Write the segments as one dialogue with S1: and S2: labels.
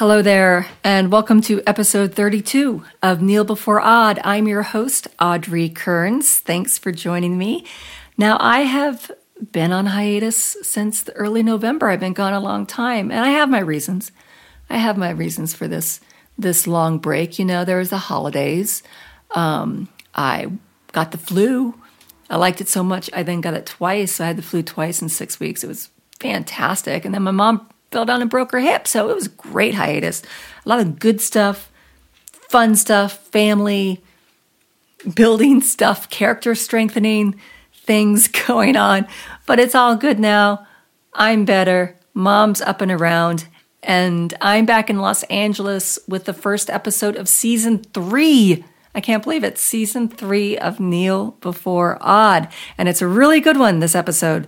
S1: Hello there, and welcome to episode 32 of Kneel Before Odd. I'm your host, Audrey Kearns. Thanks for joining me. Now, I have been on hiatus since the early November. I've been gone a long time, and I have my reasons. I have my reasons for this this long break. You know, there was the holidays. Um, I got the flu. I liked it so much, I then got it twice. I had the flu twice in six weeks. It was fantastic. And then my mom fell down and broke her hip. So it was great hiatus. A lot of good stuff, fun stuff, family, building stuff, character strengthening things going on. But it's all good now. I'm better. Mom's up and around. And I'm back in Los Angeles with the first episode of season three. I can't believe it. Season three of Kneel Before Odd. And it's a really good one, this episode.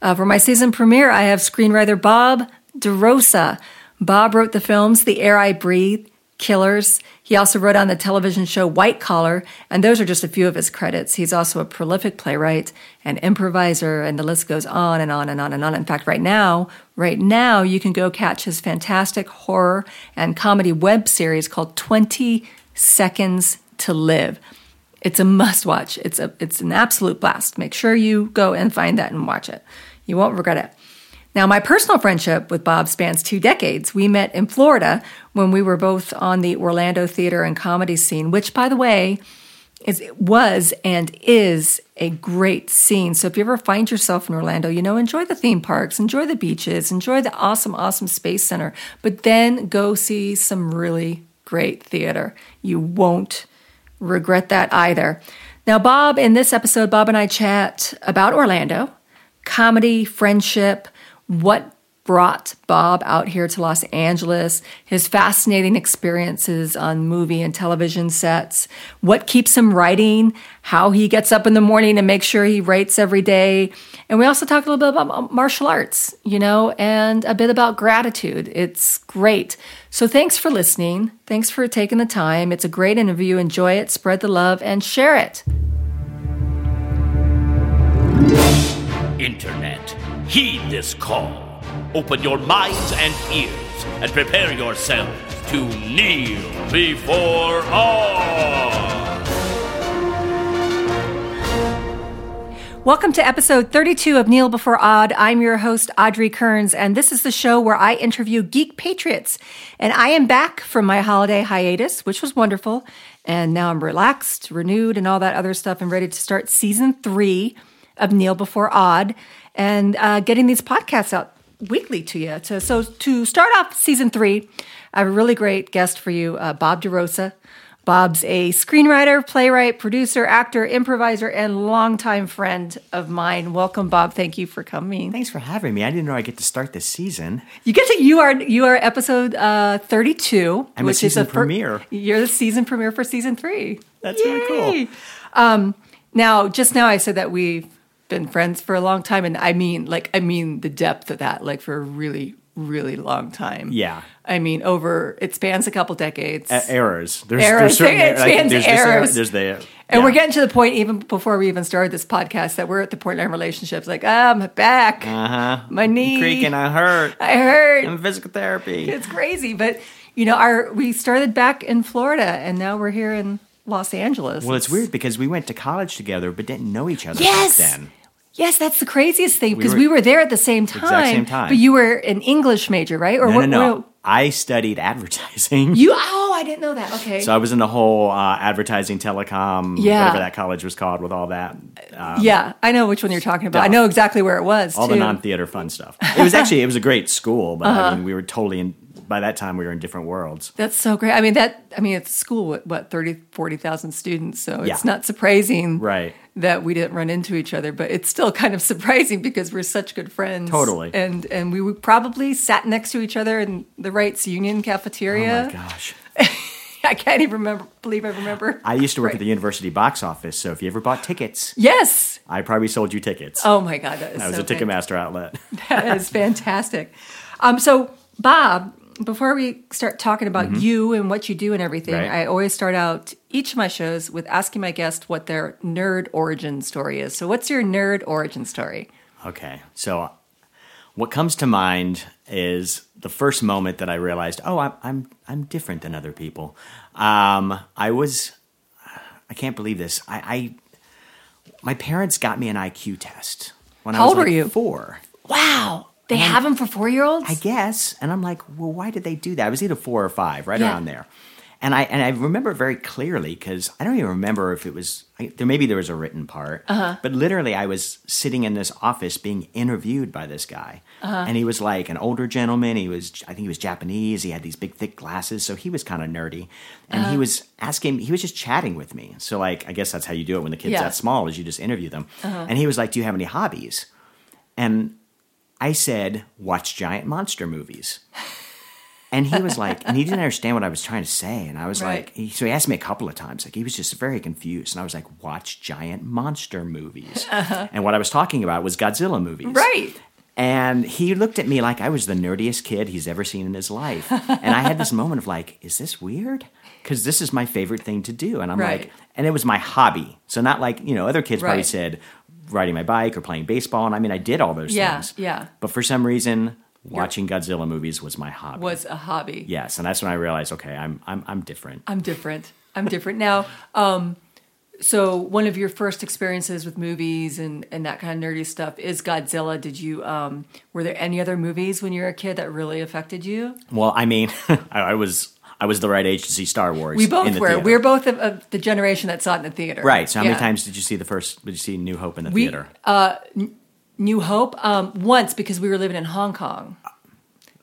S1: Uh, for my season premiere, I have screenwriter Bob DeRosa. Bob wrote the films The Air I Breathe, Killers. He also wrote on the television show White Collar, and those are just a few of his credits. He's also a prolific playwright and improviser, and the list goes on and on and on and on. In fact, right now, right now, you can go catch his fantastic horror and comedy web series called 20 Seconds to Live. It's a must watch. It's a it's an absolute blast. Make sure you go and find that and watch it. You won't regret it. Now, my personal friendship with Bob spans two decades. We met in Florida when we were both on the Orlando theater and comedy scene, which, by the way, is was and is a great scene. So if you ever find yourself in Orlando, you know, enjoy the theme parks, enjoy the beaches, enjoy the awesome, awesome space center, but then go see some really great theater. You won't regret that either. Now, Bob, in this episode, Bob and I chat about Orlando, comedy, friendship, what brought Bob out here to Los Angeles, his fascinating experiences on movie and television sets, what keeps him writing, how he gets up in the morning and makes sure he writes every day. And we also talk a little bit about martial arts, you know, and a bit about gratitude. It's great. So thanks for listening. Thanks for taking the time. It's a great interview. Enjoy it, spread the love, and share it.
S2: Internet Heed this call. Open your minds and ears and prepare yourselves to kneel before awe.
S1: Welcome to episode 32 of Kneel Before Odd. I'm your host, Audrey Kearns, and this is the show where I interview geek patriots. And I am back from my holiday hiatus, which was wonderful. And now I'm relaxed, renewed, and all that other stuff, and ready to start season three of Kneel Before Odd and uh, getting these podcasts out weekly to you. To, so to start off season three, I have a really great guest for you, uh, Bob DeRosa. Bob's a screenwriter, playwright, producer, actor, improviser, and longtime friend of mine. Welcome, Bob. Thank you for coming.
S3: Thanks for having me. I didn't know I get to start this season.
S1: You get to you are you are episode uh, thirty two,
S3: I'm which a season is a premiere.
S1: You're the season premiere for season three.
S3: That's Yay. really
S1: cool. Um, now, just now, I said that we been friends for a long time, and I mean, like, I mean the depth of that, like, for a really, really long time.
S3: Yeah.
S1: I mean, over it spans a couple decades.
S3: Uh, eras.
S1: There's, eras. There's certain, it spans like,
S3: there's
S1: eras.
S3: there's the.
S1: Yeah. And we're getting to the point, even before we even started this podcast, that we're at the point in our relationships, like, ah, my back,
S3: uh-huh.
S1: my knee,
S3: I'm creaking, I hurt,
S1: I hurt.
S3: I'm in physical therapy.
S1: It's crazy, but you know, our we started back in Florida, and now we're here in Los Angeles.
S3: Well, it's, weird because we went to college together, but didn't know each other
S1: yes!
S3: then.
S1: Yes, that's the craziest thing because we, we, were there at the same time.
S3: Same time.
S1: But you were an English major, right?
S3: Or no, what? No, no. I studied advertising.
S1: You? Oh, I didn't know that. Okay.
S3: So I was in the whole uh, advertising, telecom,
S1: yeah.
S3: whatever that college was called, with all that.
S1: Um, yeah, I know which one you're talking about. Stuff. I know exactly where it was.
S3: All
S1: too.
S3: the non-theater fun stuff. It was actually it was a great school, but uh-huh. I mean, we were totally in by that time we were in different worlds.
S1: That's so great. I mean that I mean it's a school with what 30 40,000 students, so
S3: yeah.
S1: it's not surprising
S3: right.
S1: that we didn't run into each other, but it's still kind of surprising because we're such good friends.
S3: Totally.
S1: And and we probably sat next to each other in the Reitz Union cafeteria.
S3: Oh my gosh.
S1: I can't even remember. Believe I remember.
S3: I used to work right. at the university box office, so if you ever bought tickets,
S1: yes,
S3: I probably sold you tickets.
S1: Oh my god, that is
S3: I was
S1: so
S3: a Ticketmaster outlet.
S1: that is fantastic. Um, so Bob, before we start talking about mm-hmm. you and what you do and everything,
S3: right.
S1: I always start out each of my shows with asking my guest what their nerd origin story is. So, what's your nerd origin story?
S3: Okay. So, what comes to mind is the first moment that I realized, oh, I'm I'm I'm different than other people. Um, I was, I can't believe this. I, I my parents got me an IQ test when I was
S1: old were you?
S3: four.
S1: Wow. They have them for four year olds?
S3: I guess. And I'm like, well, why did they do that? I was either four or five, right
S1: Yeah.
S3: around there. And I and I remember very clearly because I don't even remember if it was I, there. Maybe there was a written part,
S1: Uh-huh.
S3: but literally, I was sitting in this office being interviewed by this guy,
S1: Uh-huh.
S3: and he was like an older gentleman. He was, I think, he was Japanese. He had these big, thick glasses, so he was kind of nerdy. And
S1: Uh-huh.
S3: he was asking, he was just chatting with me. So, like, I guess that's how you do it when the kid's
S1: Yeah. Uh-huh.
S3: that small, is you just interview them. And he was like, "Do you have any hobbies?" And I said, watch giant monster movies. And he was like, and he didn't understand what I was trying to say. And I was
S1: Right.
S3: like, he, so he asked me a couple of times. Like, he was just very confused. And I was like, watch giant monster movies. And what I was talking about was Godzilla movies.
S1: Uh-huh. Right.
S3: And he looked at me like I was the nerdiest kid he's ever seen in his life. and I had this moment of like, is this weird? Because this is my favorite thing to do. And I'm
S1: Right.
S3: like, and it was my hobby. So not like, you know, other kids probably said riding my bike or playing baseball. And I mean, I did all those
S1: Yeah,
S3: things.
S1: yeah. Yeah.
S3: But for some reason, watching Godzilla movies was my hobby.
S1: Was a hobby.
S3: Yes, and that's when I realized, okay, I'm I'm I'm different.
S1: I'm different. I'm different. Now, um, so one of your first experiences with movies and, and that kind of nerdy stuff is Godzilla. Did you, um, were there any other movies when you were a kid that really affected you?
S3: Well, I mean, I, I was I was the right age to see Star Wars.
S1: We both
S3: in the
S1: were.
S3: theater.
S1: We're both of, of the generation that saw it in the theater.
S3: right. So how many times did you see the first? Did you see New Hope in the
S1: We,
S3: theater?
S1: New Hope? Um, once because we were living in Hong Kong.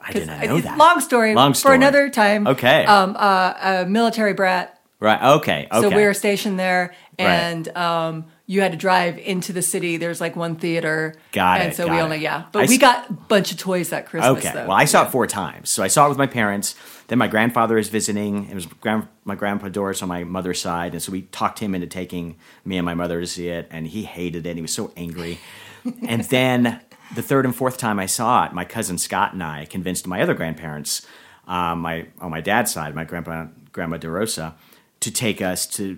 S3: I did not
S1: I-
S3: know that.
S1: Long story.
S3: Long story For
S1: another time.
S3: Okay.
S1: Um, uh, a military brat.
S3: right. Okay. Okay.
S1: So we were stationed there,
S3: Right.
S1: and um, you had to drive into the city. There's like one theater.
S3: Got
S1: and
S3: it,
S1: so
S3: got
S1: we
S3: it.
S1: only yeah,
S3: I
S1: but we
S3: s-
S1: got a bunch of toys that Christmas.
S3: Okay.
S1: Though.
S3: Well, I saw
S1: Yeah.
S3: it four times. So I saw it with my parents. Then my grandfather is visiting. It was grand, my grandpa Doris on my mother's side, and so we talked him into taking me and my mother to see it, and he hated it. He was so angry. and then the third and fourth time I saw it, my cousin Scott and I convinced my other grandparents, um, my on my dad's side, my grandpa Grandma DeRosa, to take us to.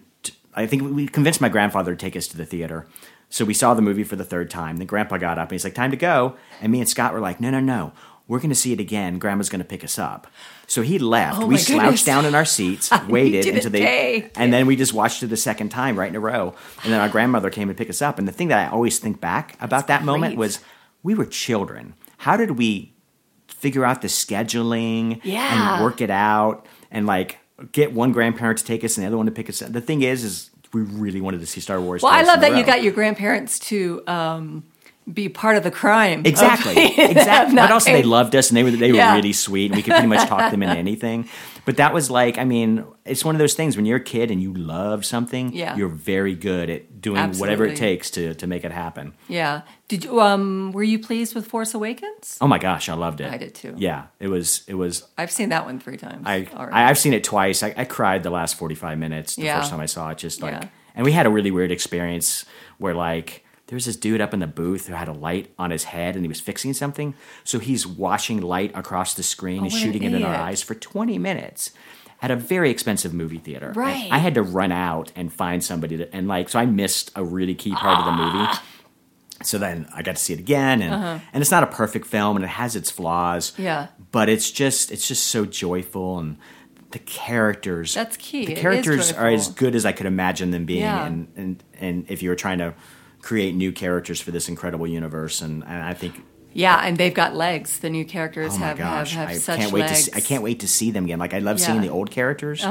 S3: I think we convinced my grandfather to take us to the theater. So we saw the movie for the third time. Then Grandpa got up and he's like, "Time to go." And me and Scott were like, "No, no, no. We're going to see it again. Grandma's going to pick us up." So he left.
S1: Oh
S3: we slouched
S1: goodness.
S3: down in our seats, waited until they, and then we just watched it a second time right in a row. And then our grandmother came to pick us up. And the thing that I always think back about that moment was, we were children. How did we figure out the scheduling
S1: Yeah.
S3: and work it out and like get one grandparent to take us and the other one to pick us up? The thing is, is we really wanted to see Star Wars.
S1: Well, I love that you got your grandparents to um, be part of the crime.
S3: Exactly, exactly. But also, they loved us, and they were they were really sweet, and we could pretty much talk them into anything. But that was like, I mean, it's one of those things when you're a kid and you love something,
S1: Yeah.
S3: you're very good at doing whatever it takes to to make it happen.
S1: Yeah. Did you? Um, were you pleased with Force Awakens?
S3: Oh my gosh, I loved it.
S1: I did too.
S3: Yeah, it was it was.
S1: I've seen that one three times.
S3: I,
S1: already.
S3: I I've seen it twice. I, I cried the last forty five minutes the
S1: Yeah.
S3: first time I saw it. Just like,
S1: Yeah.
S3: and we had a really weird experience where like there was this dude up in the booth who had a light on his head and he was fixing something. So he's washing light across the screen and
S1: Oh, what an
S3: shooting it in our eyes for twenty minutes. At a very expensive movie theater.
S1: Right.
S3: I had to run out and find somebody to, and like, so I missed a really key part of the movie.
S1: Ah.
S3: So then I got to see it again, and and it's not a perfect film, and it has its flaws.
S1: Uh-huh. Yeah.
S3: but it's just it's just so joyful, and the characters.
S1: That's key.
S3: The characters are as good as I could imagine them being,
S1: Yeah.
S3: and and and if you were trying to create new characters for this incredible universe, and, and I think.
S1: yeah, and they've got legs. The new characters
S3: Oh
S1: have,
S3: gosh!
S1: have have
S3: I
S1: such
S3: can't wait
S1: legs.
S3: to see, I can't wait to see them again. Like I love
S1: Yeah.
S3: seeing the old characters,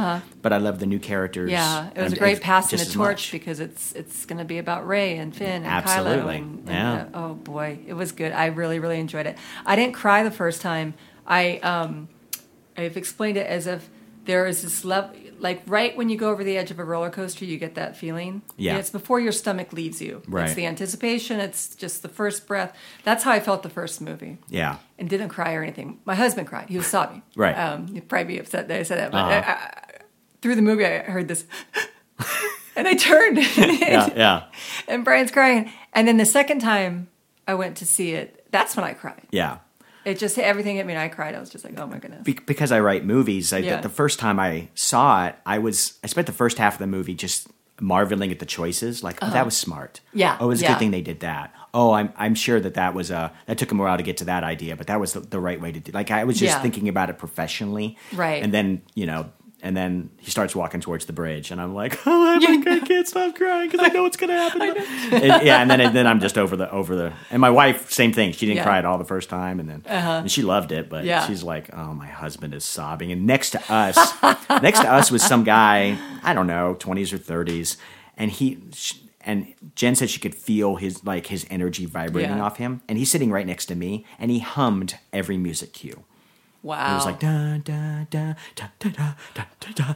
S3: but I love the new characters.
S1: Yeah, it was a great passing the torch
S3: much.
S1: because it's it's going to be about Rey and Finn and
S3: Absolutely.
S1: Kylo. And, and,
S3: Yeah.
S1: uh, oh boy, it was good. I really really enjoyed it. I didn't cry the first time. I um, I've explained it as if there is this level, like right when you go over the edge of a roller coaster, you get that feeling.
S3: Yeah.
S1: And it's before your stomach leaves you.
S3: Right.
S1: It's the anticipation. It's just the first breath. That's how I felt the first movie.
S3: Yeah,
S1: and didn't cry or anything. My husband cried. He was sobbing.
S3: Right.
S1: Um, you'd probably be upset that I said that. But
S3: Uh-huh.
S1: I, I, through the movie, I heard this, and I turned,
S3: yeah, yeah,
S1: and Brian's crying. And then the second time I went to see it, that's when I cried.
S3: yeah.
S1: It just everything hit me, and I cried. I was just like, oh my goodness.
S3: Be- because I write movies, I,
S1: Yeah.
S3: the, first time I saw it, I was I spent the first half of the movie just marveling at the choices. Like, oh, that was smart.
S1: Uh-huh. Yeah,
S3: Oh, it was a
S1: yeah.
S3: good thing they did that. Oh, I'm I'm sure that that was a that took them a while to get to that idea, but that was the, the right way to do. Like, I was just
S1: Yeah.
S3: thinking about it professionally,
S1: Right.
S3: And then you know. And then he starts walking towards the bridge, and I'm like, "Oh, I, I can't stop crying because I know what's going to happen." And- yeah, and then and then I'm just over the over the. And my wife, same thing. She didn't
S1: Yeah. Uh-huh.
S3: cry at all the first time, and then and she loved it. But
S1: Yeah.
S3: she's like, "Oh, my husband is sobbing." And next to us, next to us was some guy, I don't know, 20s or 30s, and he sh- and Jen said she could feel his like his energy vibrating
S1: Yeah.
S3: off him, and he's sitting right next to me, and he hummed every music cue.
S1: Wow.
S3: It was like da da da da da da da da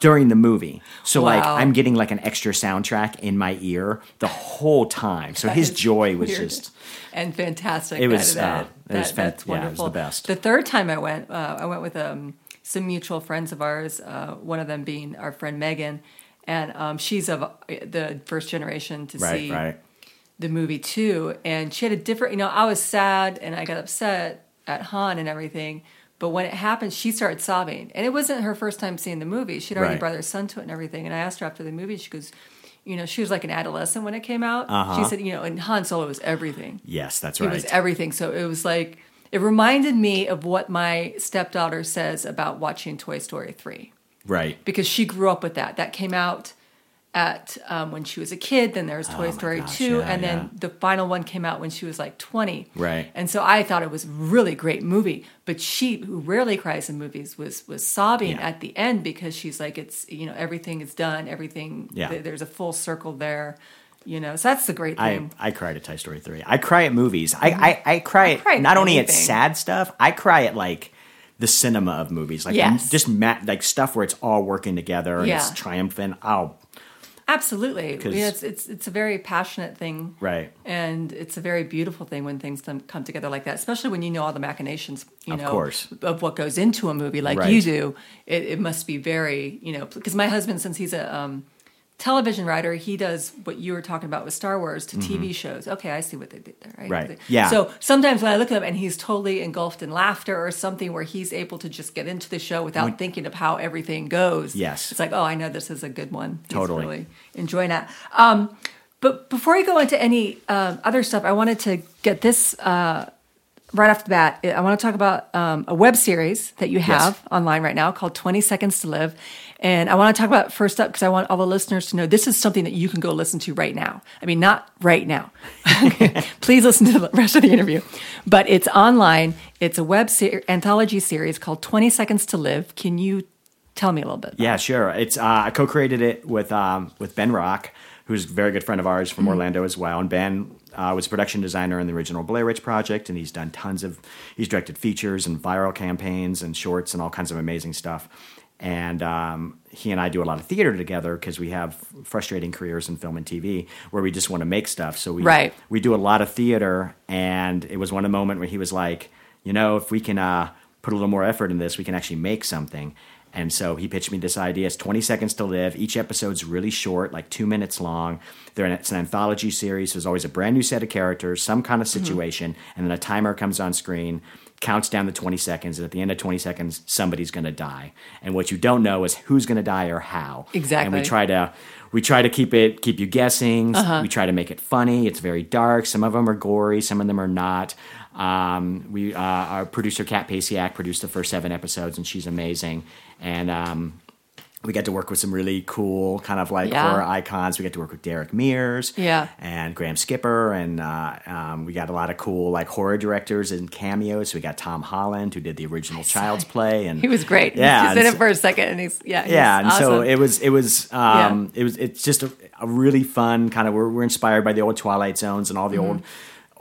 S3: during the movie. So like I'm getting like an extra soundtrack in my ear the whole time. So his joy was
S1: weird.
S3: just
S1: and fantastic.
S3: It was,
S1: That-
S3: uh,
S1: that-
S3: it was
S1: that's
S3: yeah, it was the best.
S1: The third time I went, uh, I went with um, some mutual friends of ours. Uh, one of them being our friend Megan, and um, she's of uh, the first generation to
S3: right,
S1: see
S3: right.
S1: the movie too. And she had a different. You know, I was sad and I got upset at Han and everything. But when it happened, she started sobbing, and it wasn't her first time seeing the movie. She'd already
S3: Right.
S1: brought her son to it and everything. And I asked her after the movie, she goes, "You know, she was like an adolescent when it came out."
S3: Uh-huh.
S1: She said, "You know, and Han Solo was everything."
S3: Yes, that's right.
S1: It was everything. So it was like it reminded me of what my stepdaughter says about watching Toy Story three
S3: right.
S1: because she grew up with that. That came out at um, when she was a kid. Then there was Toy
S3: Oh
S1: Story
S3: gosh,
S1: two,
S3: yeah,
S1: and then
S3: yeah.
S1: the final one came out when she was like twenty.
S3: Right.
S1: And so I thought it was a really great movie. But she, who rarely cries in movies, was was sobbing
S3: Yeah.
S1: at the end because she's like, it's you know everything is done, everything.
S3: Yeah.
S1: th- there's a full circle there. You know, so that's the great thing.
S3: I cried at Toy Story 3. I cry at movies. I, I, I cry
S1: cry
S3: at not only at sad stuff, I cry at like the cinema of movies. Like
S1: Yes.
S3: just ma- like stuff where it's all working together and it's
S1: Yeah.
S3: triumphant. Oh,
S1: Absolutely. Yeah, it's, it's it's a very passionate thing.
S3: Right.
S1: And it's a very beautiful thing when things come come together like that, especially when you know all the machinations, you
S3: Of
S1: know,
S3: course.
S1: of what goes into a movie like
S3: Right.
S1: you do. It, it must be very, you know, because my husband, since he's a um, television writer, he does what you were talking about with Star Wars to TV shows. Okay, I see what they did there. Right.
S3: Mm-hmm. Right. Yeah.
S1: So sometimes when I look at him and he's totally engulfed in laughter or something where he's able to just get into the show without thinking of how everything goes.
S3: Yes.
S1: It's like, oh, I know this is a good one.
S3: Totally.
S1: really enjoying that. Um, but before you go into any um, other stuff, I wanted to get this uh, right off the bat. I want to talk about um, a web series that you have
S3: Yes.
S1: online right now called 20 Seconds to Live. And I want to talk about it first up because I want all the listeners to know this is something that you can go listen to right now. I mean, not right now. Please listen to the rest of the interview. But it's online. It's a web ser- anthology series called 20 Seconds to Live. Can you tell me a little bit?
S3: Yeah, sure. It's uh, I co-created it with um, with Ben Rock, who's a very good friend of ours from Orlando as well. And Ben uh, was a production designer in the original Blair Witch Project, and he's done tons of he's directed features and viral campaigns and shorts and all kinds of amazing stuff. And um, he and I do a lot of theater together because we have frustrating careers in film and TV where we just want to make stuff. So we
S1: Right.
S3: we do a lot of theater, and it was one moment where he was like, you know, if we can uh, put a little more effort in this, we can actually make something. And so he pitched me this idea. It's 20 seconds to live. Each episode's really short, like two minutes long. They're in, it's an anthology series. So There's always a brand new set of characters, some kind of
S1: Mm-hmm.
S3: situation, and then a timer comes on screen, counts down the 20 seconds, and at the end of 20 seconds, somebody's going to die. And what you don't know is who's going to die or how.
S1: Exactly.
S3: And we try to we try to keep it keep you guessing.
S1: Uh-huh.
S3: We try to make it funny. It's very dark. Some of them are gory. Some of them are not. Um, we uh, our producer Kat Pasiak produced the first seven episodes, and she's amazing. And um, we get to work with some really cool kind of like
S1: Yeah.
S3: horror icons. We get to work with Derek Mears,
S1: Yeah.
S3: and Graham Skipper, and uh, um, we got a lot of cool like horror directors and cameos. We got Tom Holland who did the original Child's Play, and
S1: He was great.
S3: Yeah,
S1: He's in it for a second, and he's yeah, he's
S3: yeah, and so it was it was um, it was it's just a, a really fun kind of we're, we're inspired by the old Twilight Zones and all the old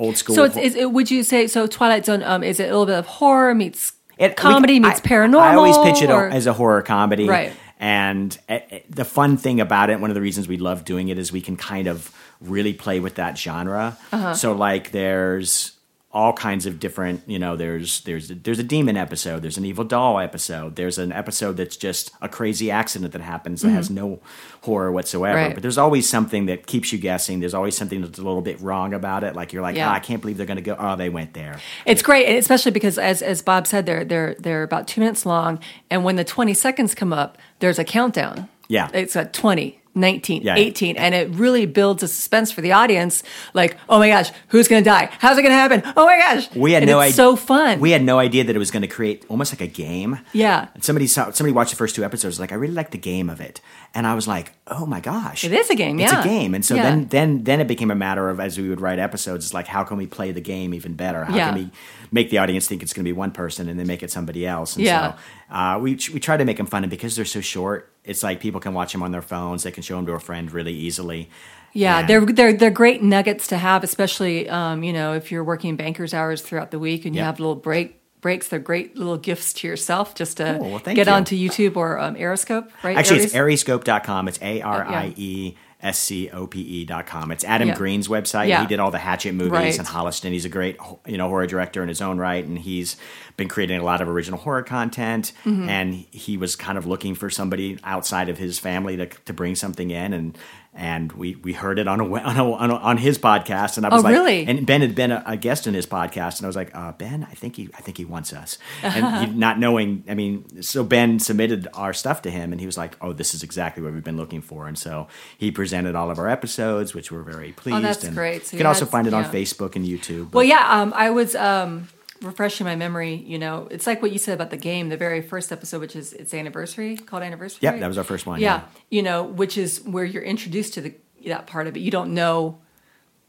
S3: old school.
S1: So it's, is it, would you say so? Twilight Zone um, is it a little bit of horror meets
S3: It-
S1: comedy
S3: we-
S1: meets
S3: I-
S1: paranormal?
S3: I always pitch it
S1: or-
S3: as a horror comedy,
S1: Right.
S3: And uh, uh, the fun thing about it, one of the reasons we love doing it, is we can kind of really play with that genre.
S1: Uh-huh.
S3: So like, there's all kinds of different, you know, there's there's there's a demon episode, there's an evil doll episode, there's an episode that's just a crazy accident that happens that has no horror whatsoever.
S1: Mm-hmm. Right.
S3: But there's always something that keeps you guessing. There's always something that's a little bit wrong about it. Like you're like,
S1: Yeah.
S3: ah, I can't believe they're going to go. Oh, they went there.
S1: It's great, especially because as as Bob said, they're they're they're about two minutes long, and when the twenty seconds come up, there's a countdown.
S3: Yeah.
S1: it's at 20, 19,
S3: Yeah.
S1: 18. And it really builds a suspense for the audience. Like, oh my gosh, who's going to die? How's it going to happen? Oh my gosh.
S3: We had
S1: And
S3: no idea.
S1: so fun.
S3: We had no idea that it was going to create almost like a game.
S1: Yeah.
S3: And somebody saw somebody watched the first two episodes. Like, I really like the game of it, and I was like, oh my gosh,
S1: It is a game,
S3: It's
S1: yeah.
S3: a game, and so
S1: Yeah.
S3: then then then it became a matter of as we would write episodes, it's like how can we play the game even better? How
S1: Yeah.
S3: can we make the audience think it's going to be one person and then make it somebody else? And
S1: Yeah.
S3: So uh, we we try to make them fun, and because they're so short, it's like people can watch them on their phones. They can show them to a friend really easily.
S1: Yeah,
S3: And-
S1: they're they're they're great nuggets to have, especially um, you know if you're working bankers hours throughout the week and you have a little break breaks. They're great little gifts to yourself just to
S3: Cool, well,
S1: get
S3: you.
S1: onto YouTube or um, Aeroscope. Right?
S3: Actually, it's
S1: Aries?
S3: ariescope.com. It's A R I E S C O P E dot com. It's Adam
S1: Yeah.
S3: Green's website.
S1: Yeah.
S3: He did all the Hatchet movies
S1: Right.
S3: and Holliston. He's a great, you know, horror director in his own right, and he's been creating a lot of original horror content.
S1: Mm-hmm.
S3: And he was kind of looking for somebody outside of his family to to bring something in, and and we we heard it on a, on a, on, a, on his podcast, and I was
S1: Oh,
S3: like,
S1: really?
S3: and Ben had been a, a guest in his podcast, and I was like, uh, Ben, I think he, I think he wants us, and he, not knowing, I mean, so Ben submitted our stuff to him, and he was like, oh, this is exactly what we've been looking for, and so he presented all of our episodes, which we're very pleased.
S1: Oh, that's
S3: and
S1: great. So
S3: you can also find it on. Facebook and YouTube.
S1: Well,
S3: but-
S1: yeah, um, I was um, refreshing my memory. You know, it's like what you said about the game, the very first episode, which is its anniversary, called anniversary.
S3: Yeah,
S1: right?
S3: that was our first one,
S1: Yeah,
S3: yeah.
S1: you know, which is where you're introduced to the that part of it. You don't know.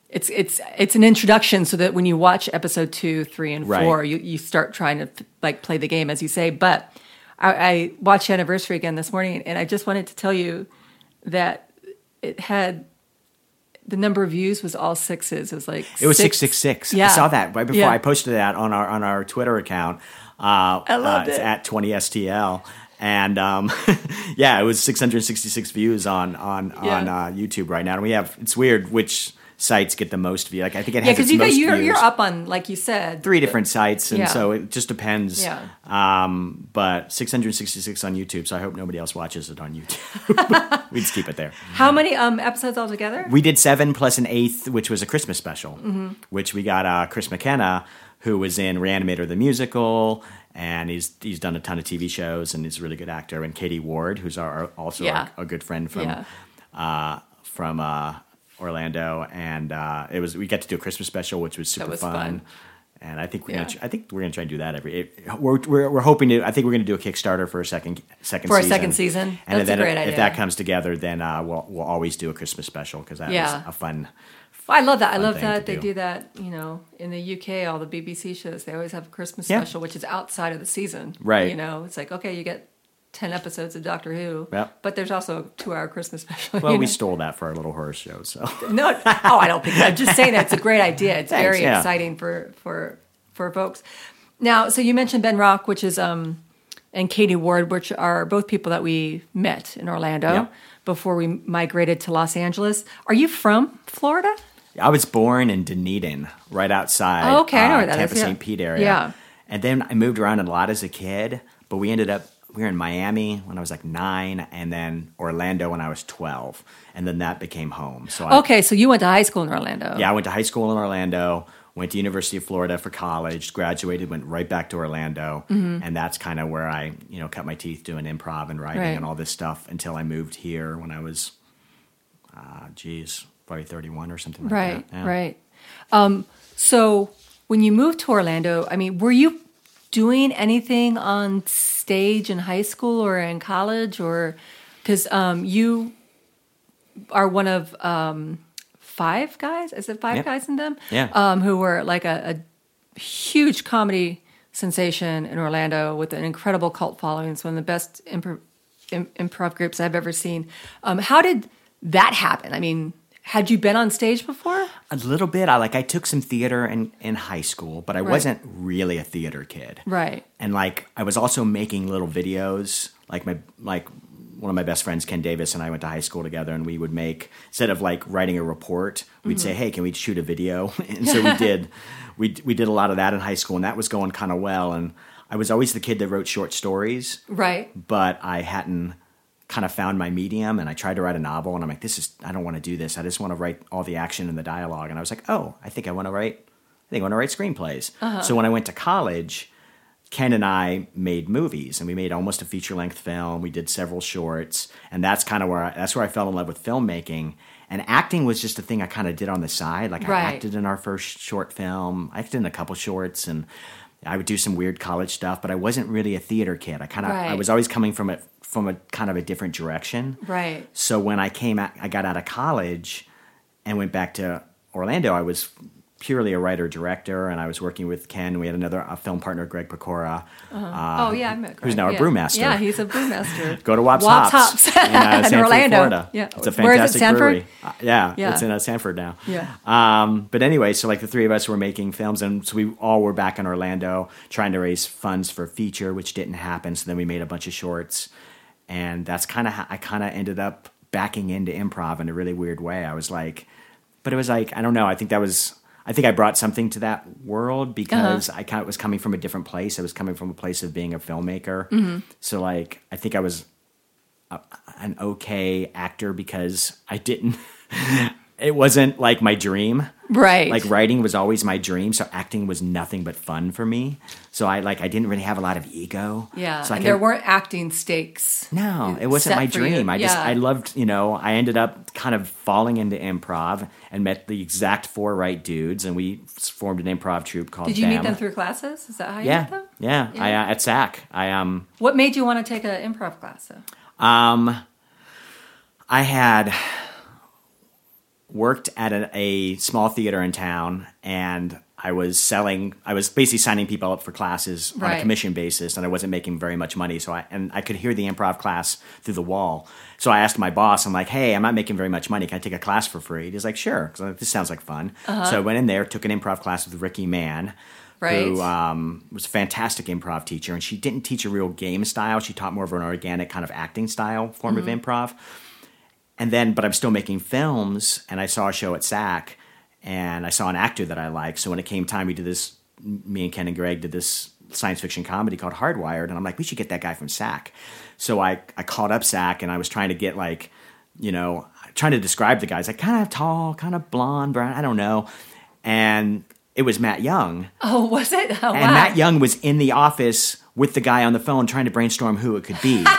S1: It's it's it's an introduction, so that when you watch episode two, three, and
S3: Right.
S1: four, you you start trying to like play the game as you say. But I, I watched anniversary again this morning, and I just wanted to tell you that it had the number of views was all sixes. It was like
S3: It was six six six.
S1: Yeah,
S3: I saw that right before
S1: Yeah.
S3: I posted that on our on our Twitter account. Uh,
S1: I loved
S3: uh, it's
S1: it.
S3: at twenty STL, and um, yeah, it was six hundred sixty six views on on on uh, YouTube right now. And we have it's weird which sites get the most view. Like I think it has
S1: Yeah, because you got, you're, you're up on like you said
S3: Three different sites, and
S1: Yeah.
S3: so it just depends.
S1: Yeah.
S3: Um, but 666 on YouTube, so I hope nobody else watches it on YouTube. we just keep it there.
S1: How many um episodes altogether?
S3: We did seven plus an eighth, which was a Christmas special,
S1: Mm-hmm.
S3: which we got uh, Chris McKenna, who was in Reanimator the musical, and he's he's done a ton of TV shows, and he's a really good actor. And Katie Ward, who's our, also
S1: Yeah.
S3: our, good friend from
S1: Yeah.
S3: uh, from uh, Orlando, and uh, it was we got to do a Christmas special, which was super
S1: was
S3: fun.
S1: fun.
S3: And I think we're
S1: Yeah.
S3: gonna. I think we're gonna try and do that every. It, we're, we're we're hoping to. I think we're gonna do a Kickstarter for a second second
S1: For a
S3: season.
S1: second season?
S3: And
S1: That's a
S3: then
S1: great
S3: if,
S1: idea.
S3: if that comes together, then uh, we'll we'll always do a Christmas special because that
S1: Yeah.
S3: was a fun.
S1: I love that. I love that they
S3: do.
S1: do that. You know, in the UK, all the BBC shows they always have a Christmas
S3: Yeah.
S1: special, which is outside of the season.
S3: Right.
S1: You know, it's like okay, you get ten episodes of Doctor Who.
S3: Yep.
S1: But there's also a two-hour Christmas special.
S3: Well,
S1: you
S3: we stole that for our little horror show. So
S1: No, oh, I don't think. I'm just saying that it's a great idea. It's
S3: Thanks,
S1: very
S3: yeah.
S1: exciting for for for folks. Now, so you mentioned Ben Rock, which is um, and Katie Ward, which are both people that we met in Orlando
S3: Yeah.
S1: before we migrated to Los Angeles. Are you from Florida?
S3: I was born in Dunedin, right outside.
S1: Oh, okay, I know
S3: uh,
S1: where that is,
S3: Tampa
S1: yeah.
S3: St. Pete area.
S1: Yeah.
S3: And then I moved around a lot as a kid, but we ended up we were in Miami when I was like nine, and then Orlando when I was twelve, and then that became home. So I,
S1: Okay, so you went to high school in Orlando.
S3: yeah, I went to high school in Orlando. Went to University of Florida for college. Graduated. Went right back to Orlando, and that's kind of where I, you know, cut my teeth doing improv and writing
S1: Right.
S3: and all this stuff until I moved here when I was, uh, geez, probably thirty-one or something like
S1: Right,
S3: that. Yeah.
S1: right. Um, so when you moved to Orlando, I mean, were you doing anything on stage in high school or in college, or because um, you are one of um, five guys? Is it five
S3: Yeah.
S1: guys in them?
S3: Yeah.
S1: Um, who were like a, a huge comedy sensation in Orlando with an incredible cult following. It's one of the best improv, improv groups I've ever seen. Um, how did that happen? I mean, had you been on stage before?
S3: A little bit. I like I took some theater in, in high school, but I wasn't really a theater kid.
S1: Right.
S3: And like I was also making little videos. Like my like one of my best friends, Ken Davis, and I went to high school together, and we would make instead of like writing a report, we'd mm-hmm. say, "Hey, can we shoot a video?" and so we did. We we did a lot of that in high school, and that was going kind of well. And I was always the kid that wrote short stories
S1: Right.
S3: but I hadn't kind of found my medium and I tried to write a novel and I'm like, this is, I don't want to do this. I just want to write all the action and the dialogue. And I was like, oh, I think I want to write, I think I want to write screenplays. Uh-huh. So when I went to college, Ken and I made movies, and we made almost a feature length film. We did several shorts, and that's kind of where I, that's where I fell in love with filmmaking. And acting was just a thing I kind of did on the side. Like
S1: Right.
S3: I acted in our first short film. I acted in a couple shorts, and I would do some weird college stuff. But I wasn't really a theater kid. I kind of I was always coming from a from a kind of a different direction.
S1: Right.
S3: So when I came out, I got out of college and went back to Orlando. I was purely a writer director, and I was working with Ken. We had another film partner, Greg Pecora.
S1: oh yeah, I met. Greg.
S3: who's now a brewmaster.
S1: Yeah, he's a brewmaster.
S3: Go to Wops,
S1: Wops
S3: Hops,
S1: Hops.
S3: in, uh,
S1: In Orlando.
S3: Florida.
S1: Yeah.
S3: It's a
S1: Where is it,
S3: fantastic
S1: Sanford?
S3: brewery. Uh, yeah,
S1: Yeah.
S3: it's in uh, Sanford now.
S1: Yeah.
S3: Um, but anyway, so like the three of us were making films, and so we all were back in Orlando trying to raise funds for feature, which didn't happen. So then we made a bunch of shorts, and that's kind of how I kind of ended up backing into improv in a really weird way. I was like, but it was like I don't know. I think that was. I think I brought something to that world uh-huh. because I kind of was coming from a different place. I was coming from a place of being a filmmaker. Mm-hmm. So like I think I was an okay actor because I didn't. it wasn't like my dream.
S1: Right.
S3: Like writing was always my dream, so acting was nothing but fun for me. So I like I didn't really have a lot of ego.
S1: yeah,
S3: So
S1: there weren't acting stakes.
S3: no, it wasn't my
S1: for you.
S3: dream. I just
S1: Yeah.
S3: I loved, you know, I ended up kind of falling into improv and met the exact four right dudes and we formed an improv troupe called
S1: Did you meet
S3: Them.
S1: through classes? Is that how you
S3: Yeah.
S1: met them?
S3: Yeah, I
S1: Yeah.
S3: uh, at SAK. I um
S1: What made you want to take an improv class? Though?
S3: Um, I had worked at a, a small theater in town, and I was selling. I was basically signing people up for classes on a commission basis, and I wasn't making very much money. So I and I could hear the improv class through the wall. So I asked my boss, I'm like, "Hey, I'm not making very much money. Can I take a class for free?" He's like, "Sure." 'Cause like, this sounds like fun. Uh-huh. So I went in there, took an improv class with Ricky Mann.
S1: Right.
S3: Who um, was a fantastic improv teacher, and she didn't teach a real game style. She taught more of an organic kind of acting style form of mm-hmm. improv. And then, but I'm still making films, and I saw a show at SAK, and I saw an actor that I liked. So when it came time, we did this. Me and Ken and Greg did this science fiction comedy called Hardwired, and I'm like, we should get that guy from SAK. So I I called up SAK, and I was trying to get like, you know, trying to describe the guys, like kind of tall, kind of blonde, brown, I don't know, and it was Matt Young.
S1: Oh, was it? Oh,
S3: And
S1: wow.
S3: Matt Young was in the office with the guy on the phone trying to brainstorm who it could be.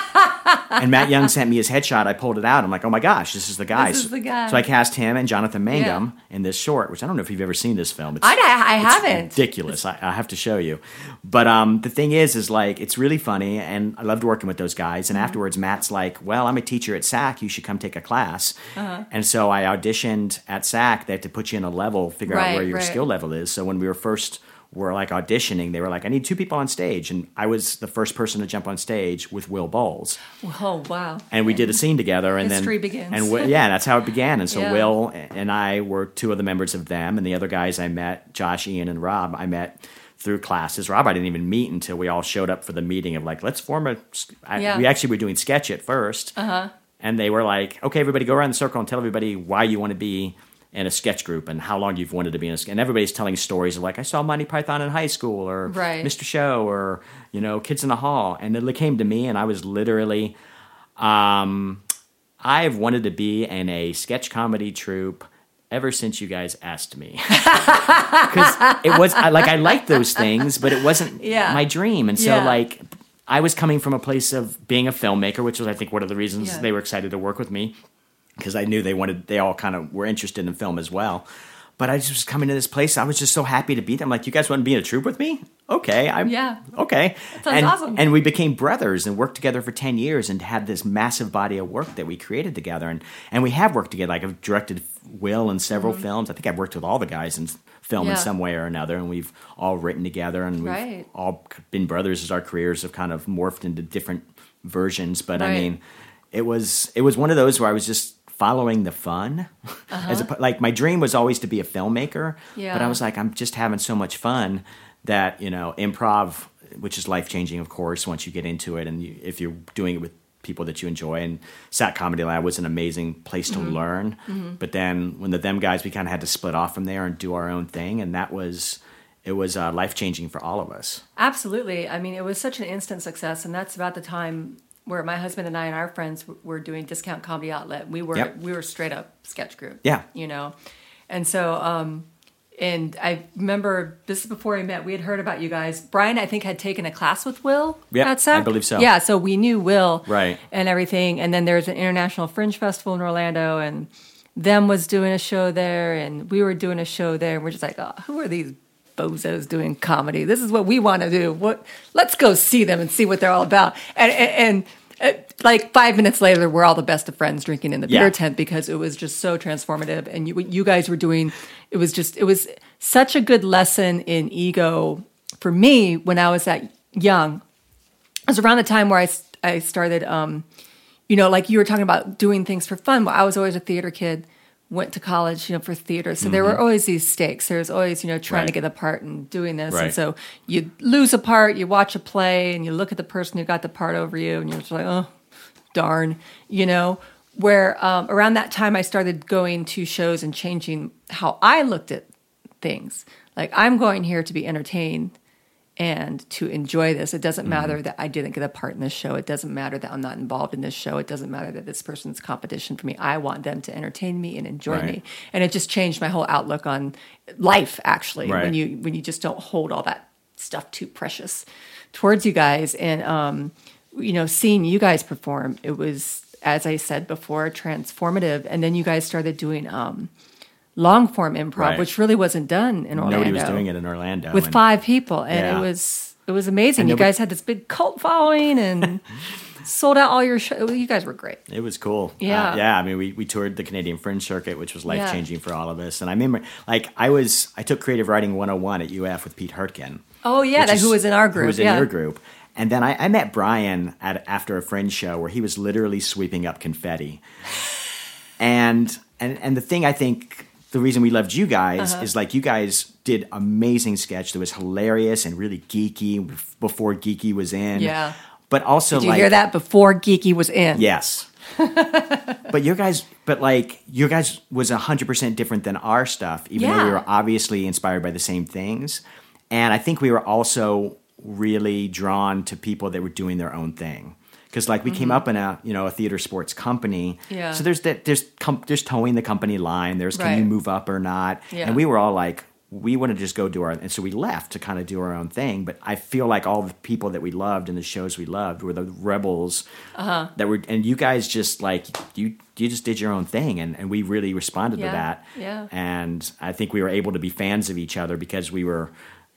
S3: and Matt Young sent me his headshot. I pulled it out. I'm like, oh my gosh, this is the guy.
S1: This is
S3: So-
S1: the guy.
S3: So I cast him and Jonathan Mangum in this short, which I don't know if you've ever seen this film. It's,
S1: I, I
S3: it's
S1: haven't.
S3: ridiculous. I, I have to show you. But um, the thing is, is like it's really funny, and I loved working with those guys.
S1: Mm-hmm.
S3: And afterwards, Matt's like, "Well, I'm a teacher at SAK. You should come take a class."
S1: Uh-huh.
S3: And so I auditioned at SAK. They had to put you in a level, figure out where your
S1: right.
S3: skill level is. So when we were first were like auditioning, they were like, "I need two people on stage," and I was the first person to jump on stage with Will Bowles
S1: Oh, wow.
S3: and we did a scene together and
S1: History
S3: then
S1: begins.
S3: and Wi- yeah that's how it began and so
S1: Yeah.
S3: will and i were two of the members of them and the other guys i met josh ian and rob i met through classes rob i didn't even meet until we all showed up for the meeting of like let's form a I,
S1: Yeah.
S3: we actually were doing sketch at 1st uh-huh. and they were like okay everybody go around the circle and tell everybody why you want to be in a sketch group and how long you've wanted to be in a sketch. And everybody's telling stories of like, I saw Monty Python in high school or
S1: Right.
S3: Mr. Show or, you know, Kids in the Hall. And it came to me and I was literally, um, I've wanted to be in a sketch comedy troupe ever since you guys asked me. Because it was I, like I liked those things, but it wasn't
S1: Yeah.
S3: my dream. And so
S1: Yeah.
S3: like I was coming from a place of being a filmmaker, which was I think one of the reasons
S1: Yeah.
S3: they were excited to work with me because I knew they wanted they all kind of were interested in film as well. But I just was coming to this place. I was just so happy to be there. I'm like, you guys want to be in a troupe with me? Okay, I'm
S1: Yeah.
S3: okay.
S1: sounds
S3: and,
S1: awesome.
S3: And we became brothers and worked together for ten years and had this massive body of work that we created together. And and we have worked together. Like I've directed Will in several films. I think I've worked with all the guys in film
S1: Mm-hmm. Yeah.
S3: in some way or another. And we've all written together and we've
S1: Right.
S3: all been brothers as our careers have kind of morphed into different versions. But I mean, it was it was one of those where I was just following the fun. As a, like my dream was always to be a filmmaker, yeah. but
S1: Uh-huh.
S3: I was like, I'm just having so much fun that you know, improv, which is life changing, of course, once you get into it, and you, if you're doing it with people that you enjoy. And SAK Comedy Lab was an amazing place to
S1: Mm-hmm.
S3: learn. But then when the them guys, we kind of had to split off from there and do our own thing, and that was it was uh, life changing for all of us.
S1: Absolutely. I mean, it was such an instant success, and that's about the time where my husband and I and our friends were doing Discount Comedy Outlet. We were
S3: Yep.
S1: we were straight up sketch group.
S3: Yeah.
S1: you know, and so um, and I remember this is before we met. We had heard about you guys. Brian, I think, had taken a class with Will. Yeah.
S3: I believe so.
S1: Yeah, so we knew Will,
S3: Right.
S1: and everything. And then there's an international fringe festival in Orlando, and them was doing a show there, and we were doing a show there. And we're just like, oh, who are these bozos doing comedy? This is what we want to do. What? Let's go see them and see what they're all about. And and. and uh, like five minutes later, we're all the best of friends drinking in the beer
S3: Yeah.
S1: tent because it was just so transformative. And you, you guys were doing, it was just, it was such a good lesson in ego for me when I was that young. It was around the time where I I started, um, you know, like you were talking about doing things for fun. Well, I was always a theater kid, went to college, you know, for theater. So there were always these stakes. There was always, you know, trying to get a part and doing this. And so you lose a part, you watch a play, and you look at the person who got the part over you, and you're just like, oh, darn, you know. Where um, around that time, I started going to shows and changing how I looked at things. Like I'm going here to be entertained and to enjoy this. It doesn't matter that I didn't get a part in this show. It doesn't matter that I'm not involved in this show. It doesn't matter that this person's competition for me. I want them to entertain me and enjoy
S3: Right.
S1: me. And it just changed my whole outlook on life actually when you when you just don't hold all that stuff too precious towards you guys and um you know seeing you guys perform it was as I said before transformative and then you guys started doing um long form improv
S3: Right.
S1: which really wasn't done in Orlando
S3: Nobody was doing it in Orlando.
S1: with
S3: and-
S1: five people, and
S3: Yeah.
S1: it was it was amazing.
S3: And
S1: you guys had this big cult following and sold out all your shows. You guys were great.
S3: It was cool. Uh,
S1: Yeah.
S3: yeah. I mean, we, we toured the Canadian Fringe Circuit, which was life changing for all of us. And I remember, like, I was, I took creative writing 101 at UF with Pete Hurtgen.
S1: Oh yeah, that,
S3: is-
S1: who was in our group?
S3: Who was in
S1: yeah.
S3: your group. And then I, I met Brian at after a Fringe show where he was literally sweeping up confetti. and and and the thing I think the reason we loved you guys
S1: Uh-huh.
S3: is like you guys did amazing sketch that was hilarious and really geeky before geeky was in.
S1: Yeah.
S3: But also
S1: Did you
S3: like
S1: hear that before Geeky was in?
S3: Yes. but your guys, but like your guys was hundred percent different than our stuff, even though we were obviously inspired by the same things. And I think we were also really drawn to people that were doing their own thing. Because like we came up in a you know a theater sports company,
S1: Mm-hmm. Yeah.
S3: So there's that there's com- there's towing the company line. There's can you move up or not?
S1: Yeah.
S3: And we were all like, we want to just go do our and so we left to kind of do our own thing. But I feel like all the people that we loved and the shows we loved were the rebels
S1: Uh-huh.
S3: that were and you guys just like you you just did your own thing and, and we really responded
S1: Yeah,
S3: to that.
S1: yeah.
S3: And I think we were able to be fans of each other because we were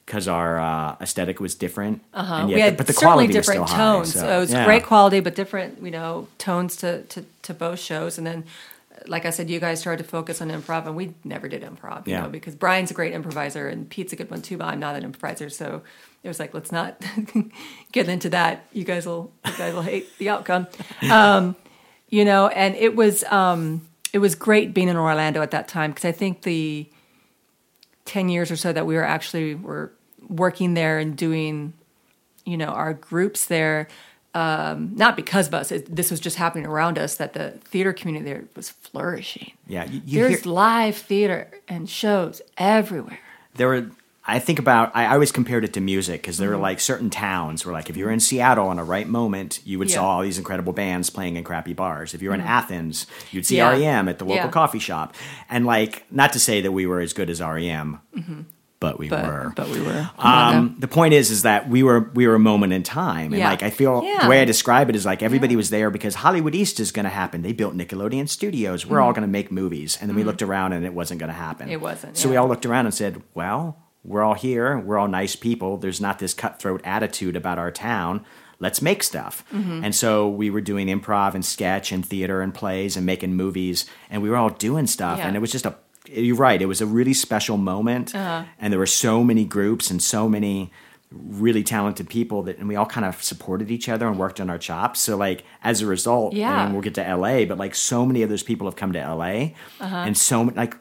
S3: because our uh, aesthetic was different. Uh-huh. And
S1: we had
S3: but the
S1: certainly
S3: quality
S1: different
S3: was still high, so,
S1: so it was
S3: yeah.
S1: great quality, but different, you know, tones to, to, to both shows. And then, like I said, you guys started to focus on improv, and we never did improv, you
S3: Yeah.
S1: know, because Brian's a great improviser and Pete's a good one too, but I'm not an improviser. So it was like, let's not get into that. You guys will, you guys will hate the outcome. Um, you know, and it was, um, it was great being in Orlando at that time because I think the 10 years or so that we were actually were working there and doing you know our groups there um, not because of us it, this was just happening around us that the theater community there was flourishing
S3: Yeah, you, you
S1: there's
S3: hear,
S1: live theater and shows everywhere
S3: there were I think about I, I always compared it to music because
S1: Mm-hmm.
S3: there were like certain towns where like if you're in Seattle on a right moment you would
S1: Yeah. Mm-hmm.
S3: saw all these incredible bands playing in crappy bars. If you're in Athens, you'd see
S1: Yeah.
S3: REM at the local
S1: Yeah.
S3: coffee shop. And like not to say that we were as good as REM, but we
S1: Mm-hmm. but
S3: were.
S1: but we were
S3: Um, the point is, is that we were we were a moment in time, and
S1: Yeah.
S3: like I feel
S1: Yeah.
S3: the way I describe it is like everybody was there because Hollywood East is going to happen. They built Nickelodeon Studios. We're all going to make movies, and then we looked around and it wasn't going to happen.
S1: Mm-hmm. It wasn't,
S3: So we all looked around and said, "Well, we're all here. We're all nice people. There's not this cutthroat attitude about our town." Let's make stuff.
S1: Mm-hmm.
S3: And so we were doing improv and sketch and theater and plays and making movies, and we were all doing stuff.
S1: Yeah.
S3: And it was just a you're right. It was a really special moment,
S1: Uh-huh.
S3: and there were so many groups and so many really talented people that, and we all kind of supported each other and worked on our chops. So, like as a result,
S1: Yeah.
S3: we'll get to LA, but like so many of those people have come to LA,
S1: Uh-huh.
S3: and so like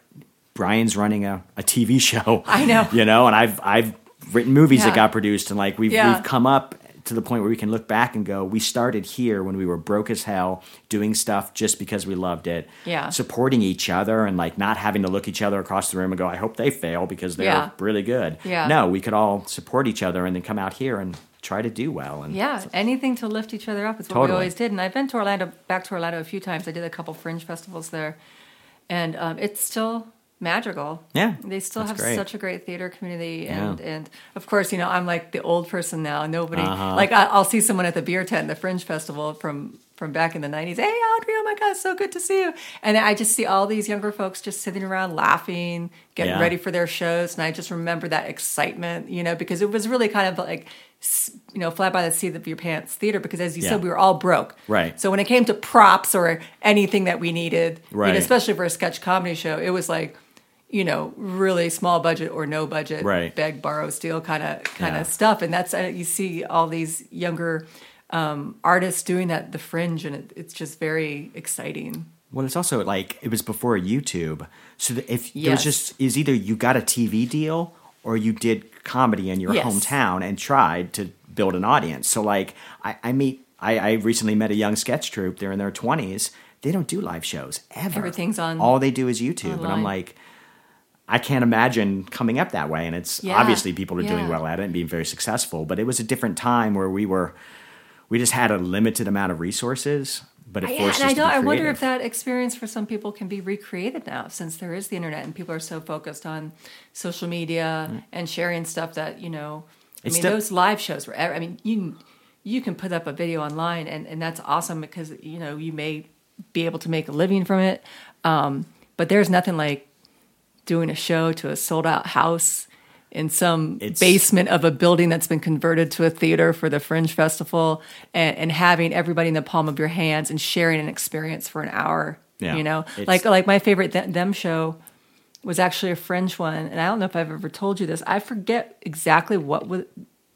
S3: Brian's running a, a TV show.
S1: I know.
S3: you know, and I've I've written movies that got produced, and like we've
S1: Yeah.
S3: we've come up to the point where we can look back and go, we started here when we were broke as hell, doing stuff just because we loved it.
S1: Yeah.
S3: Supporting each other and like not having to look each other across the room and go, I hope they fail because they're
S1: Yeah.
S3: really good.
S1: Yeah.
S3: No, we could all support each other and then come out here and try to do well. And
S1: yeah anything to lift each other up is what
S3: Totally.
S1: we always did and i've been to orlando back to orlando a few times i did a couple fringe festivals there and um, it still magical.
S3: Yeah,
S1: They still have
S3: great.
S1: such a great theater community, and
S3: Yeah.
S1: and of course, you know, I'm like the old person now. Nobody
S3: Uh-huh.
S1: like I, I'll see someone at the beer tent, the Fringe Festival from from back in the '90s. Hey, Audrey! Oh my God, so good to see you. And I just see all these younger folks just sitting around laughing, getting
S3: Yeah.
S1: ready for their shows, and I just remember that excitement, you know, because it was really kind of like you know, fly by the seat of your pants theater. Because as you
S3: Yeah.
S1: said, we were all broke,
S3: Right.
S1: So when it came to props or anything that we needed, you know,
S3: Right.
S1: especially for a sketch comedy show, it was like you know, really small budget or no budget,
S3: Right.
S1: beg, borrow, steal kind of kind
S3: Yeah.
S1: of stuff. And that's uh, you see all these younger um, artists doing that, the fringe, and it, it's just very exciting.
S3: Well, it's also like it was before YouTube, so if
S1: Yes.
S3: was just is either you got a TV deal or you did comedy in your
S1: Yes.
S3: hometown and tried to build an audience. So, like, I, I meet, I, I recently met a young sketch troupe. They're in their twenties. They don't do live shows ever.
S1: Everything's on
S3: All they do is YouTube, and I'm like. I can't imagine coming up that way, and it's
S1: Yeah.
S3: obviously people are doing well at it and being very successful. But it was a different time where we were, we just had a limited amount of resources, but it
S1: Yeah,
S3: forced
S1: and
S3: us
S1: I I wonder if that experience for some people can be recreated now, since there is the internet and people are so focused on social media and sharing stuff that you know. I
S3: It's
S1: mean,
S3: still-
S1: those live shows were. I mean, you you can put up a video online, and and that's awesome because you know you may be able to make a living from it. Um, but there's nothing like doing a show to a sold out house in some
S3: It's-
S1: basement of a building that's been converted to a theater for the Fringe Festival and, and having everybody in the palm of your hands and sharing an experience for an hour.
S3: Yeah,
S1: you know, like like my favorite Th- them show was actually a Fringe one, and I don't know if I've ever told you this. I forget exactly what was,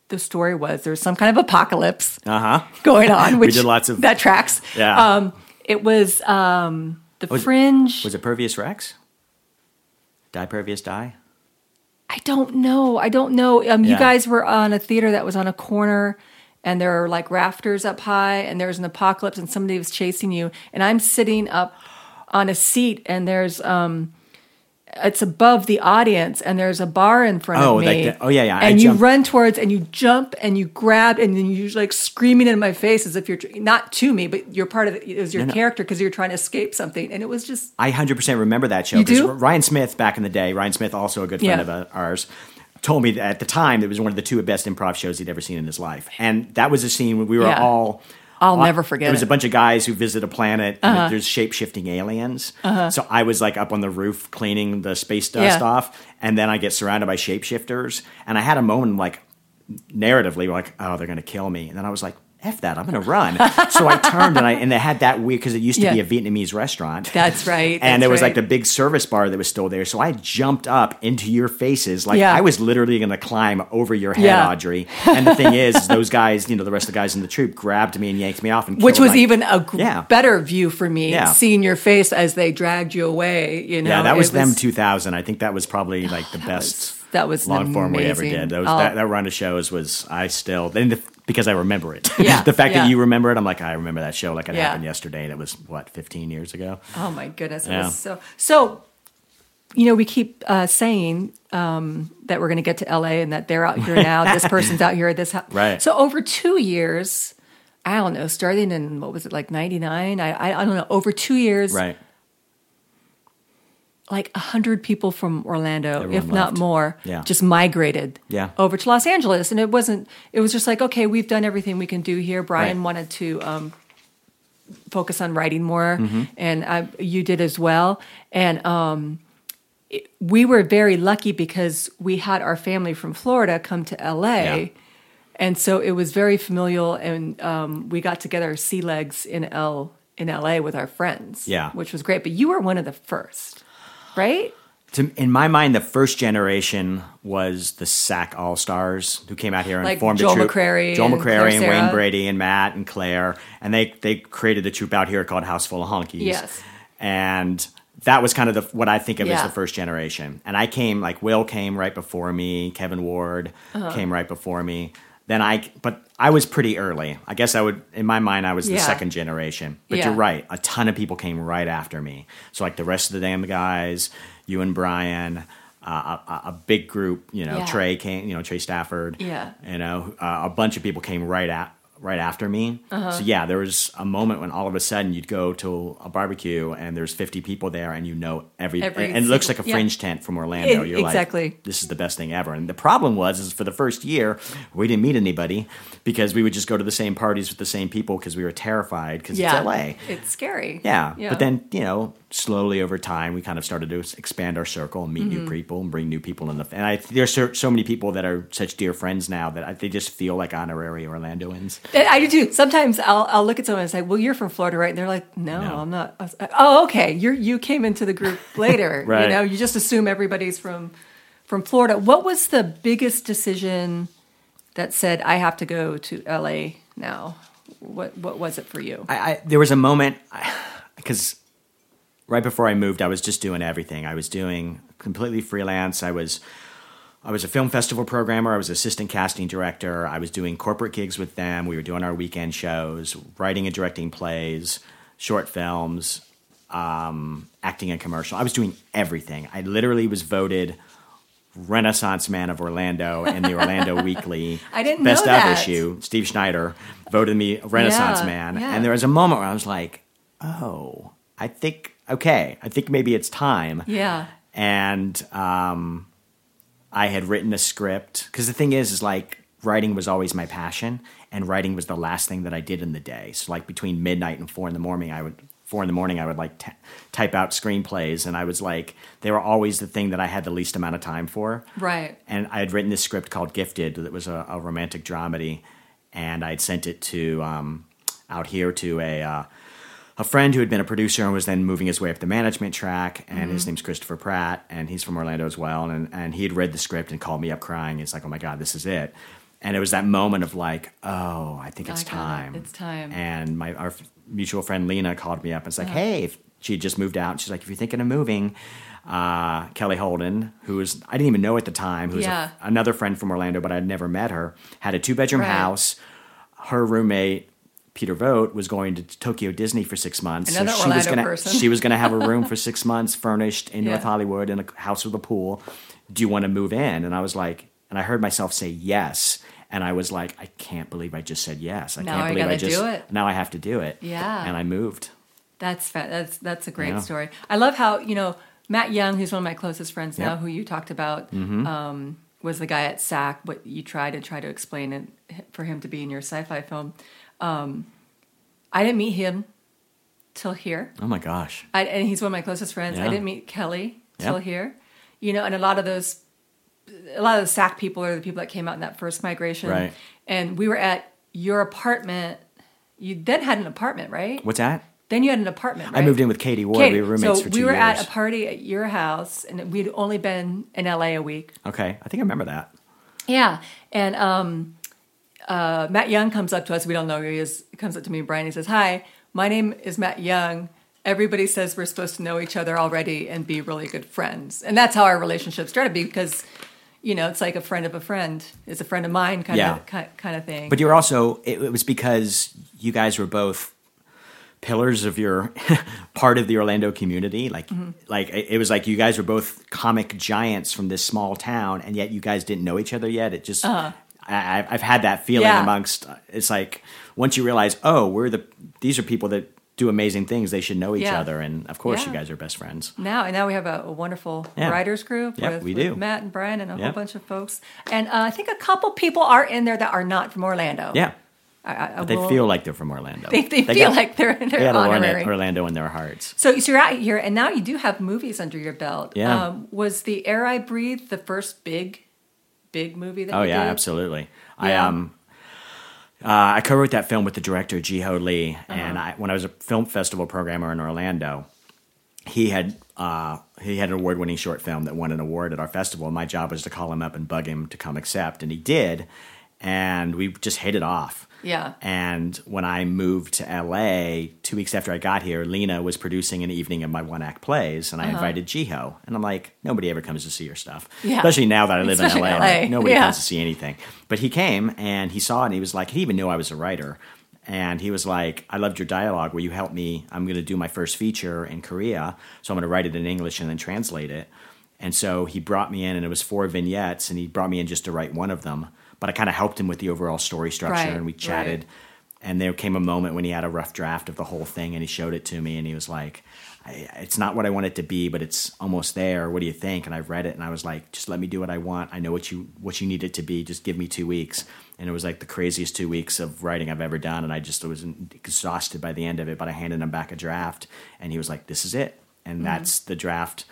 S1: the story was. There was some kind of apocalypse
S3: Uh huh.
S1: going on, which
S3: did lots of-
S1: that tracks.
S3: Yeah.
S1: Um, it was um, the
S3: Was it-
S1: Fringe.
S3: Was it Pervious Rex? Die Pervious Die?
S1: I don't know. I don't know. Um, You guys were on a theater that was on a corner, and there are like rafters up high, and there's an apocalypse, and somebody was chasing you, and I'm sitting up on a seat, and there's um, it's above the audience, and there's a bar in front
S3: Oh,
S1: of
S3: like
S1: me.
S3: the- oh, yeah, yeah. I
S1: And you
S3: jumped-
S1: run towards, and you jump, and you grab, and then you're like screaming in my face as if you're not to me, but you're part of it. It was your
S3: No,
S1: character because you're trying to escape something, and it was just
S3: I 100% remember that show.
S1: You do?
S3: Ryan Smith, back in the day, Ryan Smith, also a good friend
S1: Yeah.
S3: of uh, ours, told me that at the time it was one of the two best improv shows he'd ever seen in his life. And that was a scene when we were
S1: Yeah.
S3: all.
S1: I'll never forget
S3: It was
S1: it.
S3: a bunch of guys who visit a planet.
S1: Uh-huh.
S3: There's shape shifting aliens. So I was like up on the roof cleaning the space dust
S1: Yeah.
S3: off, and then I get surrounded by shapeshifters. And I had a moment like narratively like, oh, they're gonna kill me. And then I was like, F that, I'm gonna run. so I turned and I and they had that weird because it used to
S1: Yeah.
S3: be a Vietnamese restaurant.
S1: That's right,
S3: and
S1: that's
S3: there was like
S1: right.
S3: the big service bar that was still there. So I jumped up into your faces. Like
S1: Yeah.
S3: I was literally gonna climb over your head,
S1: Yeah.
S3: Audrey. And the thing is, those guys, you know, the rest of the guys in the troop grabbed me and yanked me off and
S1: which was
S3: my-
S1: even a gr- better view for me seeing your face as they dragged you away you know
S3: Yeah, that
S1: it
S3: was, them 2000. I think that was probably like the best
S1: was- that was
S3: long form we ever did. That, was,
S1: Oh.
S3: that, that run of shows was I still and the, because I remember it.
S1: Yeah,
S3: the fact
S1: yeah.
S3: that you remember it, I'm like I remember that show like it
S1: Yeah.
S3: happened yesterday, and it was what 15 years ago.
S1: oh my goodness it
S3: Yeah.
S1: was so so you know we keep uh, saying um, that we're going to get to la and that they're out here now this person's out here at this house
S3: Right.
S1: so over two years i don't know starting in what was it like 99 i i, I don't know over two years
S3: Right.
S1: Like a hundred people from Orlando,
S3: Everyone
S1: if not more,
S3: Yeah.
S1: just migrated
S3: Yeah.
S1: over to Los Angeles. And it wasn't. It was just like, okay, we've done everything we can do here. Brian
S3: Right.
S1: wanted to um, focus on writing more,
S3: Mm-hmm.
S1: and I, you did as well. And um, it, we were very lucky because we had our family from Florida come to LA.
S3: Yeah.
S1: And so it was very familial, and um, we got together sea legs in L in LA with our friends.
S3: Yeah.
S1: which was great. But you were one of the first, right?
S3: To, in my mind, the first generation was the SAK All Stars who came out here and
S1: Like
S3: formed
S1: Joel
S3: a troupe.
S1: McCrary
S3: Joel
S1: and
S3: McCrary and Wayne Brady and Matt and Claire, and they they created the troupe out here called House Full of Honkies.
S1: Yes.
S3: and that was kind of the what I think of as the first generation. And I came like Will came right before me, Kevin Ward
S1: Uh-huh.
S3: came right before me. Then I, but I was pretty early. I guess I would, in my mind, I was the
S1: Yeah.
S3: second generation. But
S1: Yeah.
S3: you're right. A ton of people came right after me. So like the rest of the damn guys, you and Brian, uh, a, a- big group. You know,
S1: Yeah.
S3: Trey came. You know, Trey Stafford.
S1: Yeah.
S3: You know, uh, a bunch of people came right at right after me.
S1: Uh-huh.
S3: So yeah, there was a moment when all of a sudden you'd go to a barbecue and there's 50 people there and you know every,
S1: Every
S3: and it looks like a
S1: yeah.
S3: fringe tent from Orlando.
S1: It-
S3: You're
S1: exactly.
S3: like, this is the best thing ever. And the problem was, is for the first year we didn't meet anybody because we would just go to the same parties with the same people because we were terrified because
S1: yeah,
S3: it's LA.
S1: It's scary.
S3: Yeah. But then, you know, slowly over time, we kind of started to expand our circle and meet
S1: Mm-hmm.
S3: new people and bring new people in the. And I, there's so, so many people that are such dear friends now that I, they just feel like honorary Orlandoans.
S1: And I do too. Sometimes I'll I'll look at someone and say, "Well, you're from Florida, right?" And they're like, "No,
S3: No.
S1: I'm not." Like, oh, okay. You you came into the group later.
S3: Right.
S1: You know, you just assume everybody's from from Florida. What was the biggest decision that said I have to go to LA now? What what was it for you?
S3: I, I there was a moment because right before I moved, I was just doing everything. I was doing completely freelance. I was I was a film festival programmer. I was assistant casting director. I was doing corporate gigs with them. We were doing our weekend shows, writing and directing plays, short films, um, acting in commercial. I was doing everything. I literally was voted Renaissance Man of Orlando in the Orlando Weekly.
S1: I didn't
S3: best
S1: know
S3: of issue. Steve Schneider voted me Renaissance
S1: Yeah,
S3: Man,
S1: yeah.
S3: and there was a moment where I was like, "Oh, I think okay, I think maybe it's time."
S1: yeah.
S3: and um, I had written a script because the thing is, is like writing was always my passion, and writing was the last thing that I did in the day. So like between midnight and four in the morning, I would four in the morning I would like t- type out screenplays, and I was like they were always the thing that I had the least amount of time for.
S1: Right.
S3: And I had written this script called Gifted that was a, a romantic dramedy, and I'd sent it to um, out here to a. Uh, a friend who had been a producer and was then moving his way up the management track, and his name's Christopher Pratt, and he's from Orlando as well. And and he had read the script and called me up crying. He's like, "Oh my god, this is it!" And it was that moment of like, "Oh, I think it's
S1: I got it.
S3: time.
S1: It's time.
S3: And my our mutual friend Lena called me up and was like, "Hey, if she had just moved out. She's like, if you're thinking of moving." Uh, Kelly Holden, who was I didn't even know at the time, who was
S1: Yeah.
S3: another friend from Orlando, but I'd never met her, had a two bedroom
S1: Right.
S3: house. Her roommate Peter Vogt was going to Tokyo Disney for six months.
S1: Another
S3: she was gonna
S1: person.
S3: she was gonna have a room for six months furnished in
S1: Yeah.
S3: North Hollywood in a house with a pool. Do you want to move in? And I was like, and I heard myself say yes. And I was like, I can't believe I just said yes. I
S1: Now
S3: can't
S1: I
S3: believe I just now I have to do it.
S1: Yeah.
S3: And I moved.
S1: That's that's that's a great
S3: Yeah.
S1: story. I love how you know Matt Young, who's one of my closest friends now,
S3: Yep. Mm-hmm.
S1: who you talked about, um, was the guy at SAK. What you tried to try to explain it for him to be in your sci-fi film. Um, I didn't meet him till here,
S3: Oh my gosh.
S1: I, and he's one of my closest friends. I didn't meet Kelly till
S3: Yep.
S1: here, you know, and a lot of those, a lot of the SAK people are the people that came out in that first migration,
S3: Right.
S1: And we were at your apartment. You then had an apartment, right?
S3: What's that?
S1: Then you had an apartment.
S3: I moved in with Katie Ward.
S1: Kate,
S3: we were roommates
S1: so
S3: for
S1: we were
S3: years.
S1: at a party at your house, and we'd only been in LA a week.
S3: okay, I think I remember that.
S1: Yeah, and um, uh, Matt Young comes up to us. We don't know who he is. He comes up to me Brian. He says, "Hi, my name is Matt Young. Everybody says we're supposed to know each other already and be really good friends, and that's how our relationship started. Because you know, it's like a friend of a friend is a friend of mine, kind
S3: Yeah.
S1: of kind, kind of thing.
S3: But you were also it, it was because you guys were both pillars of your part of the Orlando community. Like
S1: Mm-hmm.
S3: like it, it was like you guys were both comic giants from this small town, and yet you guys didn't know each other yet. It just I, I've- I've had that feeling.
S1: Yeah.
S3: amongst. It's like once you realize, oh, we're the these are people that do amazing things. They should know each
S1: Yeah.
S3: other, and of course, you guys are best friends.
S1: now and now we have a, a wonderful
S3: Yeah.
S1: writers group
S3: Yep,
S1: with,
S3: we
S1: with
S3: do.
S1: Matt and Brian and a whole bunch of folks. And uh, I think a couple people are in there that are not from Orlando.
S3: Yeah,
S1: I, I,
S3: they
S1: will-
S3: feel like they're from Orlando.
S1: they, they, feel
S3: got-
S1: like they're they're
S3: they
S1: honorary.
S3: Orlando, Orlando in their hearts.
S1: So, so you're out here, and now you do have movies under your belt.
S3: Yeah.
S1: Um, was the Air I Breathe the first big, big movie that
S3: Oh yeah,
S1: did?
S3: absolutely. I
S1: Yeah.
S3: um uh, I co-wrote that film with the director Jieho Lee,
S1: Uh-huh.
S3: and I, when I was a film festival programmer in Orlando, he had uh, he had an award-winning short film that won an award at our festival. My job was to call him up and bug him to come accept, and he did. And we just hit it off.
S1: Yeah.
S3: And when I moved to LA, two weeks after I got here, Lena was producing an evening of my one act plays, and I invited Jieho. And I'm like, nobody ever comes to see your stuff.
S1: Uh-huh. Yeah.
S3: Especially now that I live
S1: Especially
S3: in LA.
S1: LA,
S3: Nobody
S1: yeah.
S3: comes to see anything. But he came and he saw it and he was like, he even knew I was a writer. And he was like, I loved your dialogue. Will you help me? I'm going to do my first feature in Korea. So I'm going to write it in English and then translate it. And so he brought me in, and it was four vignettes, and he brought me in just to write one of them. But I kind of helped him with the overall story structure,
S1: Right,
S3: and we
S1: right.
S3: chatted And there came a moment when he had a rough draft of the whole thing, and he showed it to me, and he was like, "It's not what I want it to be, but it's almost there. What do you think?" And I read it, and I was like, "Just let me do what I want. I know what you what you need it to be. Just give me two weeks." And it was like the craziest two weeks of writing I've ever done, and I just was exhausted by the end of it. But I handed him back a draft, and he was like, "This is it," and that's the draft.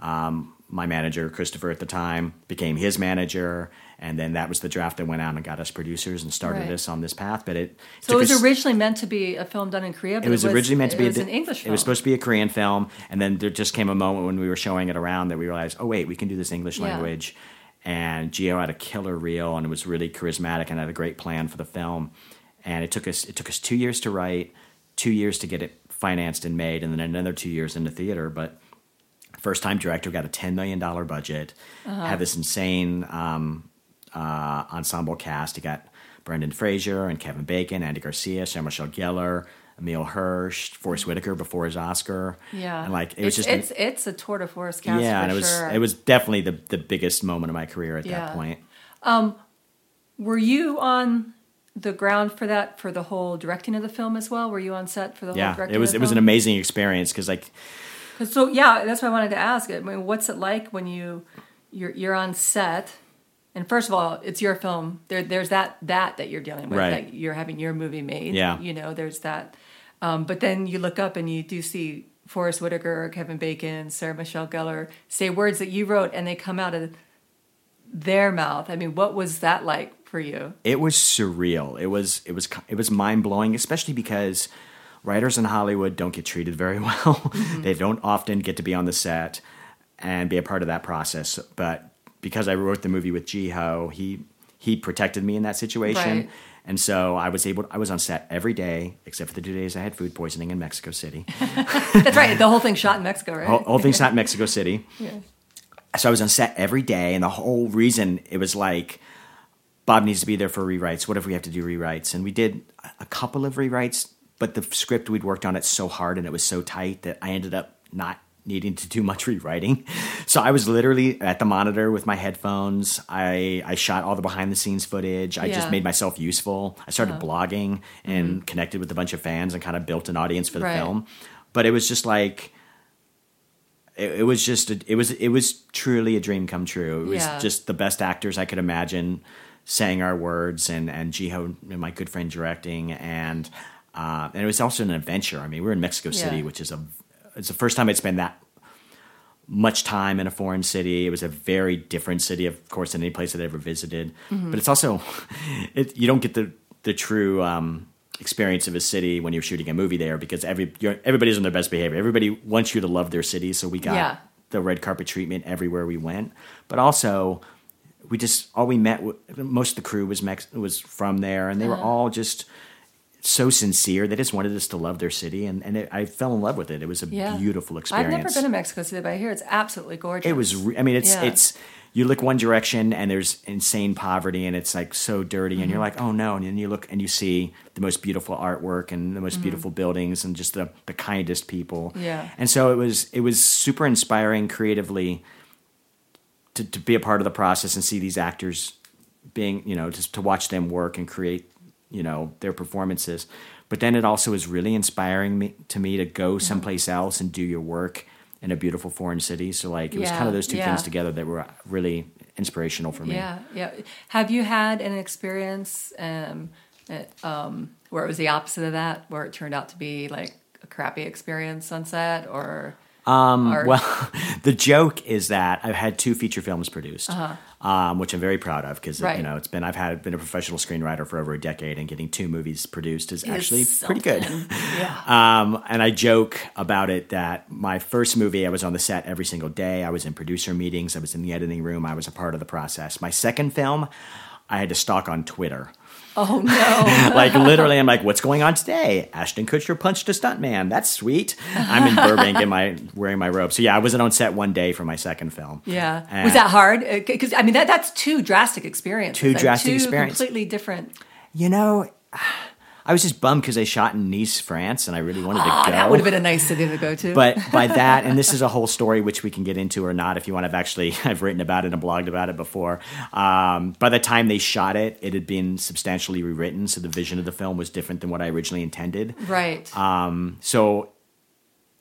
S3: Um, my manager, Christopher, at the time, became his manager, and then that was the draft that went out and got us producers and started
S1: Right.
S3: us on this path. But it
S1: So it was
S3: us-
S1: originally meant to be a film done in Korea, but
S3: it was, originally meant to be
S1: it was
S3: a,
S1: an English film.
S3: It was supposed to be a Korean film, and then there just came a moment when we were showing it around that we realized, oh wait, we can do this English
S1: Yeah.
S3: language. And Jieho had a killer reel, and it was really charismatic, and had a great plan for the film. And it took us it took us two years to write, two years to get it financed and made, and then another two years in the theater. But first time director got a ten million dollar budget,
S1: Uh-huh.
S3: had this insane um, uh, ensemble cast. You got Brendan Fraser and Kevin Bacon, Andy Garcia, Sarah Michelle Gellar, Emile Hirsch, Forest Whitaker before his Oscar.
S1: yeah,
S3: and like it was
S1: it's,
S3: just
S1: it's it's a tour de force cast.
S3: yeah, and it was
S1: sure.
S3: it was definitely the the biggest moment of my career at
S1: Yeah.
S3: that point.
S1: Were you on the ground for that for the whole directing of the film as well? Were you on set for the whole
S3: Yeah,
S1: directing?
S3: it was it was an amazing experience because like
S1: 'Cause So yeah, that's what I wanted to ask. I mean, what's it like when you you're you're on set? And first of all, it's your film. There, there's that that that you're dealing with.
S3: Right.
S1: That you're having your movie made.
S3: Yeah.
S1: You know, there's that. Um, but then you look up and you do see Forest Whitaker, Kevin Bacon, Sarah Michelle Gellar say words that you wrote, and they come out of their mouth. I mean, what was that like for you?
S3: it was surreal. It was it was it was mind blowing, especially because writers in Hollywood don't get treated very well. they don't often get to be on the set and be a part of that process. But because I wrote the movie with Jieho, he he protected me in that situation.
S1: Right.
S3: And so I was able. I was on set every day, except for the two days I had food poisoning in Mexico City.
S1: That's right. The whole thing shot in Mexico, right?
S3: whole, whole thing's not in Mexico City.
S1: Yeah.
S3: so I was on set every day, and the whole reason it was like Bob needs to be there for rewrites. What if we have to do rewrites? And we did a couple of rewrites, but the script we'd worked on it so hard and it was so tight that I ended up not needing to do much rewriting. So I was literally at the monitor with my headphones. I I shot all the behind the scenes footage. I
S1: Yeah.
S3: just made myself useful. I started
S1: Uh-huh.
S3: blogging and connected with a bunch of fans and kind of built an audience for the
S1: Right.
S3: film. But it was just like it, it was just a, it was it was truly a dream come true. It was
S1: Yeah.
S3: just the best actors I could imagine saying our words, and and Jieho, and my good friend, directing, and uh, and it was also an adventure. I mean, we were in Mexico City, which is a it's the first time I'd spent that much time in a foreign city. It was a very different city, of course, than any place I'd ever visited.
S1: Mm-hmm.
S3: But it's also it, you don't get the the true. Um, experience of a city when you're shooting a movie there because every you're, everybody's on their best behavior everybody wants you to love their city so we got
S1: Yeah.
S3: the red carpet treatment everywhere we went. But also, we just all we met. Most of the crew was Mex- was from there, and they were
S1: Uh-huh.
S3: all just so sincere. They just wanted us to love their city, and and it, I fell in love with it. It was a
S1: Yeah.
S3: beautiful experience.
S1: I've never been to Mexico City, but I hear it's absolutely gorgeous.
S3: It was. I mean, it's
S1: Yeah.
S3: it's. You look one direction and there's insane poverty and it's like so dirty and
S1: Mm-hmm.
S3: you're like, oh no, and then you look and you see the most beautiful artwork and the most beautiful buildings and just the the kindest people.
S1: Mm-hmm. Yeah.
S3: And so it was it was super inspiring creatively to, to be a part of the process and see these actors being, you know, just to watch them work and create, you know, their performances. But then it also is really inspiring me to me to go someplace else and do your work in a beautiful foreign city. So like it was kind of those two
S1: yeah.
S3: things together that were really inspirational for me.
S1: Yeah, yeah. Have you had an experience um, uh, um, where it was the opposite of that, where it turned out to be like a crappy experience on set, or um,
S3: Well, the joke is that I've had two feature films produced, um, which I'm very proud of because
S1: Uh-huh. Right.
S3: you know it's been I've had been a professional screenwriter for over a decade, and getting two movies produced is actually pretty good.
S1: yeah,
S3: Um, and I joke about it that my first movie, I was on the set every single day. I was in producer meetings. I was in the editing room. I was a part of the process. My second film, I had to stalk on Twitter.
S1: Oh no,
S3: like literally, I'm like, "What's going on today?" Ashton Kutcher punched a stuntman. That's sweet. I'm in Burbank in my wearing my robe. So yeah, I wasn't on set one day for my second film.
S1: yeah.
S3: And-
S1: Was that hard? Uh, because I mean, that that's two drastic experiences.
S3: Two
S1: like,
S3: drastic
S1: two
S3: experience.
S1: completely different.
S3: You know, I was just bummed because they shot in Nice, France, and I really wanted to
S1: Oh,
S3: go.
S1: that would have been a nice city to go to.
S3: but by that, and this is a whole story which we can get into or not if you want. I've actually I've written about it and blogged about it before. Um, by the time they shot it, it had been substantially rewritten, so the vision of the film was different than what I originally intended.
S1: right.
S3: Um, so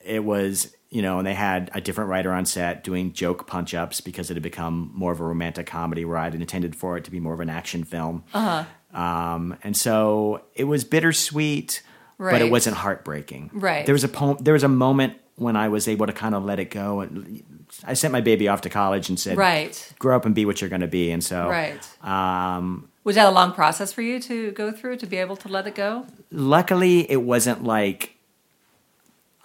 S3: it was, you know, and they had a different writer on set doing joke punch ups because it had become more of a romantic comedy where I'd intended for it to be more of an action film. Uh-huh. Um, and so it was bittersweet, but it wasn't heartbreaking.
S1: Right.
S3: There was a poem. there was a moment when I was able to kind of let it go, and I sent my baby off to college and said,
S1: right.
S3: grow up and be what you're going to be." And so,
S1: Right.
S3: um,
S1: Was that a long process for you to go through to be able to let it go?
S3: luckily it wasn't like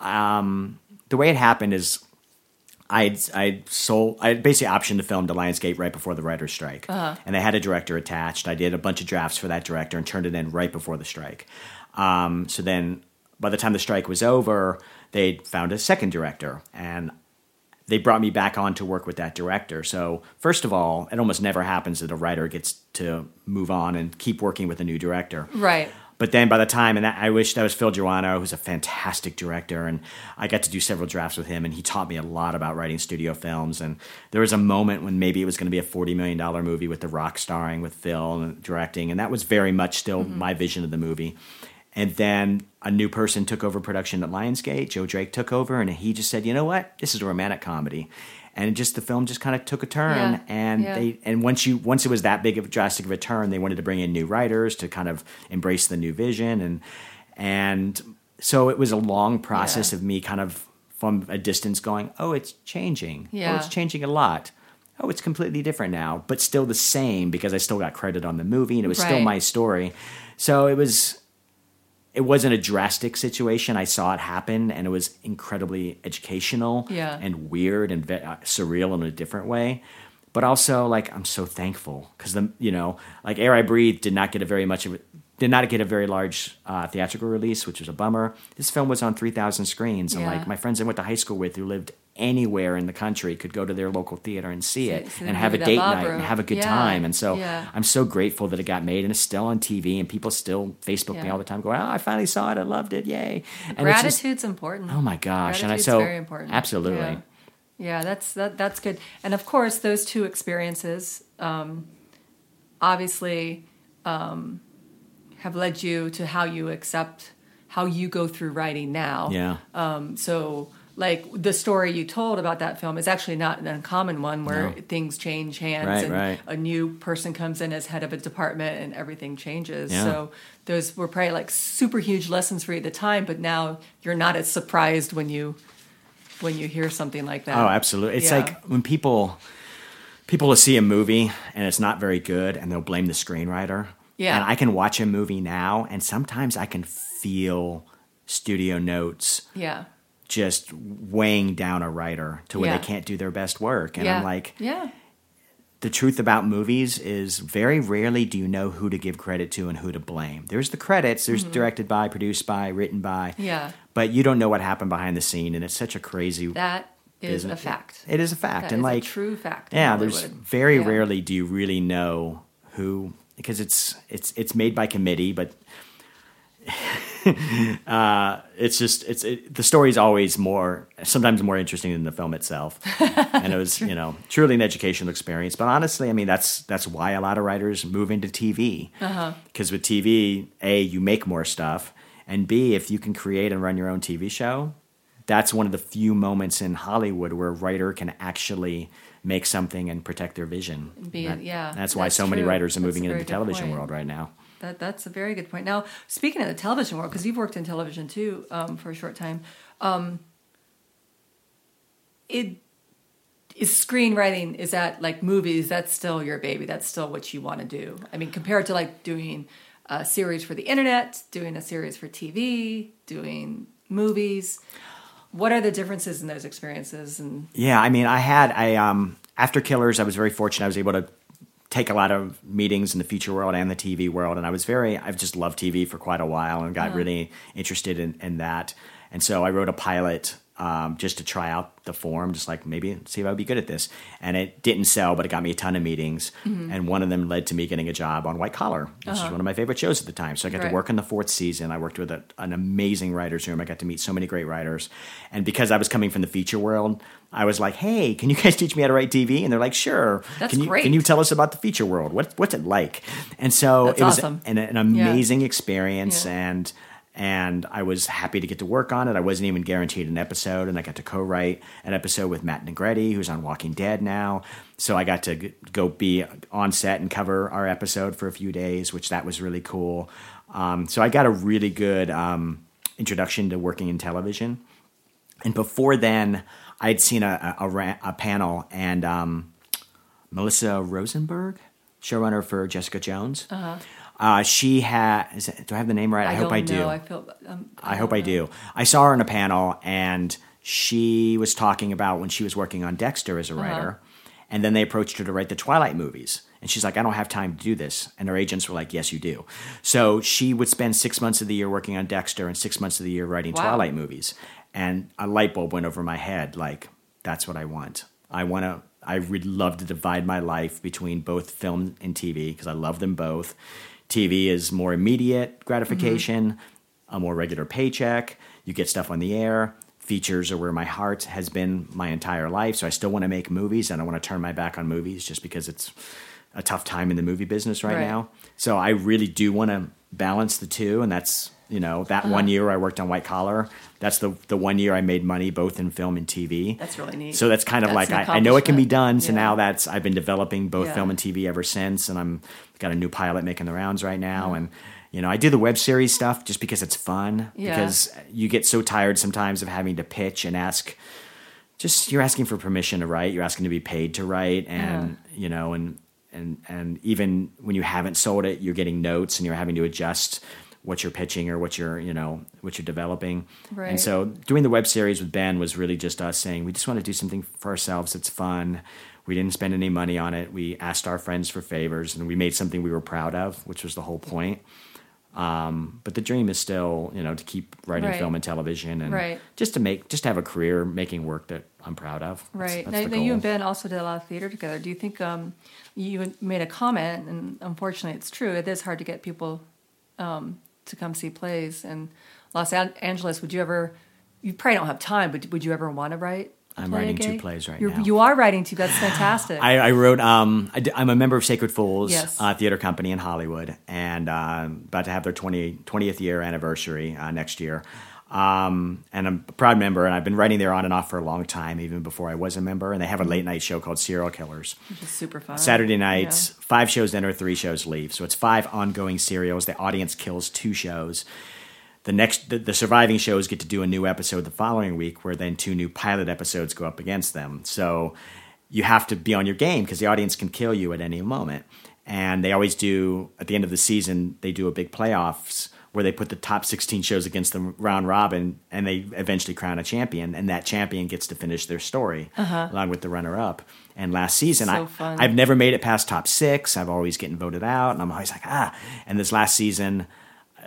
S3: um the way it happened is I'd I sold I basically optioned the film to Lionsgate right before the writer's strike, and they had a director attached. I did a bunch of drafts for that director and turned it in right before the strike. Um, so then, by the time the strike was over, they found a second director, and they brought me back on to work with that director. So first of all, it almost never happens that a writer gets to move on and keep working with a new director.
S1: Right.
S3: But then by the time, and that, I wish that was Phil Joanou, who's a fantastic director, and I got to do several drafts with him, and he taught me a lot about writing studio films. And there was a moment when maybe it was going to be a forty million dollar movie with The Rock starring, with Phil and directing, and that was very much still mm-hmm. my vision of the movie. And then a new person took over production at Lionsgate. Joe Drake took over, and he just said, "You know what? This is a romantic comedy." And it just the film just kind of took a turn,
S1: Yeah,
S3: and
S1: yeah.
S3: they and once you once it was that big of a drastic of a turn, they wanted to bring in new writers to kind of embrace the new vision, and and so it was a long process
S1: Yeah.
S3: of me kind of from a distance going, oh, it's changing, oh,
S1: Yeah.
S3: it's changing a lot. Oh, it's completely different now, but still the same because I still got credit on the movie and it was still my story. So it was it wasn't a drastic situation. I saw it happen, and it was incredibly educational
S1: Yeah.
S3: and weird and ve- uh, surreal in a different way. But also, like, I'm so thankful because the you know, like, Air I Breathe did not get a very much of it. Did not get a very large uh, theatrical release, which was a bummer. This film was on 3,000 screens, and
S1: Yeah.
S3: like my friends I went to high school with who lived anywhere in the country could go to their local theater and see it
S1: see the
S3: and have a date night and have a good
S1: Yeah.
S3: time. And so
S1: Yeah.
S3: I'm so grateful that it got made and it's still on TV and people still Facebook me all the time going, oh, I finally saw it. I loved it. Yay. And it's just-
S1: Gratitude's important.
S3: oh my gosh. And I
S1: Gratitude's
S3: so
S1: very important.
S3: absolutely.
S1: Yeah. Yeah, that's that, that's good. And of course, those two experiences, um, obviously, um, have led you to how you accept how you go through writing now.
S3: Yeah.
S1: Um, so, like the story you told about that film is actually not an uncommon one where
S3: No.
S1: things change hands
S3: Right,
S1: and
S3: right.
S1: a new person comes in as head of a department and everything changes.
S3: Yeah.
S1: So those were probably like super huge lessons for you at the time, but now you're not as surprised when you when you hear something like that.
S3: Oh, absolutely. It's
S1: Yeah.
S3: like when people people will see a movie and it's not very good and they'll blame the screenwriter.
S1: Yeah.
S3: And I can watch a movie now and sometimes I can feel studio notes
S1: Yeah.
S3: Just weighing down a writer to where
S1: Yeah.
S3: they can't do their best work. And
S1: yeah.
S3: I'm like,
S1: yeah.
S3: the truth about movies is very rarely do you know who to give credit to and who to blame. There's the credits, there's directed by, produced by, written by.
S1: Mm-hmm. Yeah.
S3: But you don't know what happened behind the scene and it's such a crazy
S1: That is a
S3: it?
S1: fact.
S3: It is a fact.
S1: That
S3: and like
S1: a true fact.
S3: Yeah, there's very
S1: Yeah.
S3: rarely do you really know who because it's it's it's made by committee, but uh, it's just it's it, the story is always more sometimes more interesting than the film itself. and it was you know truly an educational experience. But honestly, I mean that's that's why a lot of writers move into TV
S1: Uh-huh.
S3: because with TV, a you make more stuff, and b if you can create and run your own TV show, that's one of the few moments in Hollywood where a writer can actually make something and protect their vision.
S1: Be-
S3: That-
S1: yeah,
S3: that's why
S1: that's
S3: so many writers are moving into the television
S1: point.
S3: world right now.
S1: That that's a very good point. Now, speaking of the television world, because you've worked in television too um, for a short time, um, it is screenwriting. Is that like movies? That's still your baby. That's still what you want to do. I mean, compared to like doing a series for the internet, doing a series for TV, doing movies. What are the differences in those experiences? And
S3: Yeah, I mean, I had I um after Killers, I was very fortunate. I was able to take a lot of meetings in the feature world and the TV world, and I was very I've just loved TV for quite a while and got really interested in, in that. And so I wrote a pilot um, just to try out the form, just like maybe see if I would be good at this. And it didn't sell, but it got me a ton of meetings.
S1: Mm-hmm.
S3: And one of them led to me getting a job on White Collar, which is one of my favorite shows at the time. So I got
S1: Uh-huh. Right.
S3: to work in the fourth season. I worked with a, an amazing writers room. I got to meet so many great writers. And because I was coming from the feature world, I was like, "Hey, can you guys teach me how to write TV?" And they're like, "Sure."
S1: That's
S3: can you
S1: great.
S3: can you tell us about the feature world? What what's it like? And so
S1: That's
S3: it was
S1: awesome.
S3: an, an amazing
S1: Yeah.
S3: experience
S1: Yeah.
S3: and and I was happy to get to work on it. I wasn't even guaranteed an episode, and I got to co-write an episode with Matt Negrete, who's on Walking Dead now. So I got to go be on set and cover our episode for a few days, which that was really cool. Um, so I got a really good um, introduction to working in television. And before then, I'd seen a, a, a, a panel, and um, Melissa Rosenberg, showrunner for Jessica Jones. Uh-huh. She had. Is it, do I have the name right? I, hope
S1: don't
S3: I do.
S1: know. I feel. Um,
S3: I hope I do. I saw her on a panel, and she was talking about when she was working on Dexter as a writer, and then they approached her to write the Twilight movies. And she's like, I don't have time to do this. And her agents were like, Yes, you do. So she would spend six months of the year working on Dexter and six months of the year writing
S1: Wow.
S3: Twilight movies. And a light bulb went over my head like, That's what I want. I want to. I would love to divide my life between both film and TV because I love them both. TV is more immediate gratification, a more regular paycheck. You get stuff on the air. Features are where my heart has been my entire life. So I still want to make movies and I want to turn my back on movies just because it's a tough time in the movie business right,
S1: Right.
S3: now. So I really do want to balance the two. And that's, you know, that
S1: Uh-huh.
S3: one year I worked on White Collar. That's the, the one year I made money both in film and TV.
S1: That's really neat.
S3: So that's kind of
S1: That's
S3: like I, I know it can be done. So
S1: Yeah.
S3: now that's I've been developing both
S1: Yeah.
S3: film and TV ever since, and I'm got a new pilot making the rounds right now, and you know I do the web series stuff just because it's fun.
S1: Yeah.
S3: Because you get so tired sometimes of having to pitch and ask. Just you're asking for permission to write. You're asking to be paid to write, and you know, and and and even when you haven't sold it, you're getting notes, and you're having to adjust what you're pitching or what you're you know what you're developing.
S1: Right.
S3: And so doing the web series with Ben was really just us saying we just want to do something for ourselves that's fun. We didn't spend any money on it. We asked our friends for favors, and we made something we were proud of, which was the whole point. Um, but the dream is still, you know, to keep writing
S1: Right.
S3: film and television, and
S1: Right.
S3: just to make, just to have a career making work that I'm proud of.
S1: Right.
S3: that's
S1: now, now you and Ben also did a lot of theater together. Do you think um, you made a comment, and unfortunately, it's true. It is hard to get people um, to come see plays. And Los Angeles, would you ever? You probably don't have time, but would you ever want to write?
S3: I'm writing two plays right
S1: You're,
S3: now.
S1: You are writing two. That's fantastic.
S3: I, I wrote. Um, I am a member of Sacred Fools
S1: Yes.
S3: uh, Theater Company in Hollywood, and uh, about to have their 20, 20th year anniversary uh, next year. Um, and I'm a proud member, and I've been writing there on and off for a long time, even before I was a member. And they have a late night show called Serial Killers.
S1: which is super fun.
S3: Saturday nights, five shows enter, three shows leave. So it's five ongoing serials. The audience kills two shows. The next, the, the surviving shows get to do a new episode the following week, where then two new pilot episodes go up against them. So you have to be on your game because the audience can kill you at any moment. And they always do at the end of the season. They do a big playoffs where they put the top 16 shows against the round robin, and they eventually crown a champion, and that champion gets to finish their story along with the runner up. And last season,
S1: Uh-huh. So
S3: I, i've never made it past top six. I've always getting voted out, and I'm always like, ah. And this last season,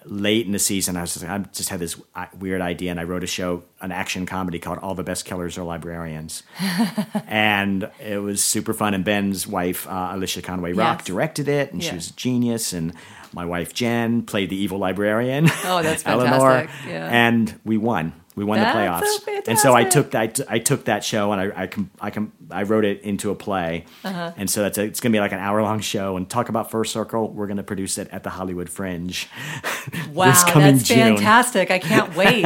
S3: late in the season, I was just, I just had this weird idea, and I wrote a show, an action comedy called "All the Best Killers Are Librarians," and it was super fun. And Ben's wife, uh, Alicia Conway Rock,
S1: Yes.
S3: directed it, and
S1: Yeah.
S3: she was a genius. And my wife Jen played the evil librarian.
S1: Oh, that's
S3: Eleanor,
S1: fantastic. Yeah.
S3: and we won. We won
S1: That's
S3: the
S1: so
S3: playoffs, and so I took that. I took that show and I I com, I, com, I wrote it into a play,
S1: Uh-huh.
S3: and so that's a, it's going to be like an hour long show. And talk about First Circle, we're going to produce it at the Hollywood Fringe.
S1: Wow, that's
S3: June.
S1: fantastic! I can't wait.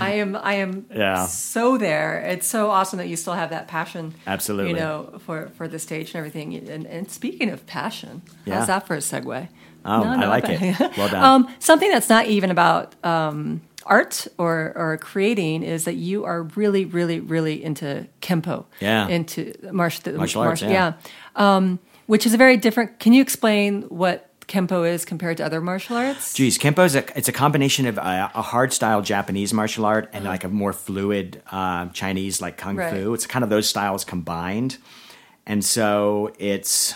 S1: I am, I am
S3: Yeah.
S1: so there. It's so awesome that you still have that passion.
S3: Absolutely.
S1: you know, for for the stage and everything. And, and speaking of passion,
S3: Yeah.
S1: how's that for a segue?
S3: Oh, I like
S1: but-
S3: it. Well done.
S1: Um, something that's not even about um, art or, or creating is that you are really, really, really into kempo.
S3: Yeah.
S1: Into martial,
S3: Martial arts, yeah.
S1: Um, which is a very different. Can you explain what kempo is compared to other martial arts?
S3: Geez, kempo is a it's a combination of a, a hard style Japanese martial art and like a more fluid uh, Chinese like kung.
S1: Right.
S3: fu. It's kind of those styles combined, and so it's.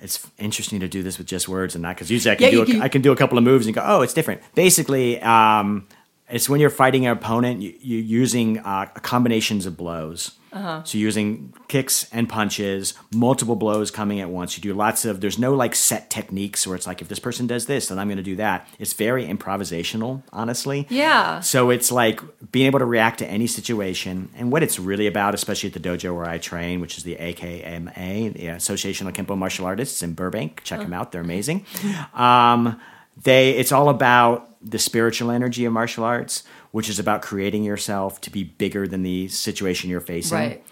S3: It's interesting to do this with just words and not because usually I can
S1: Yeah,
S3: do a,
S1: can-
S3: I can do a couple of moves and go oh it's different. Basically, um, It's when you're fighting an opponent, you, you're using uh, combinations of blows.
S1: Uh-huh.
S3: So you're using kicks and punches, multiple blows coming at once. You do lots of. There's no like set techniques where it's like if this person does this, then I'm going to do that. It's very improvisational, honestly.
S1: Yeah.
S3: So it's like being able to react to any situation. And what it's really about, especially at the dojo where I train, which is the AKMA, the Association of Kempo Martial Artists in Burbank. Check them out; they're amazing. Um, they it's all about the spiritual energy of martial arts, which is about creating yourself to be bigger than the situation you're facing.
S1: Right.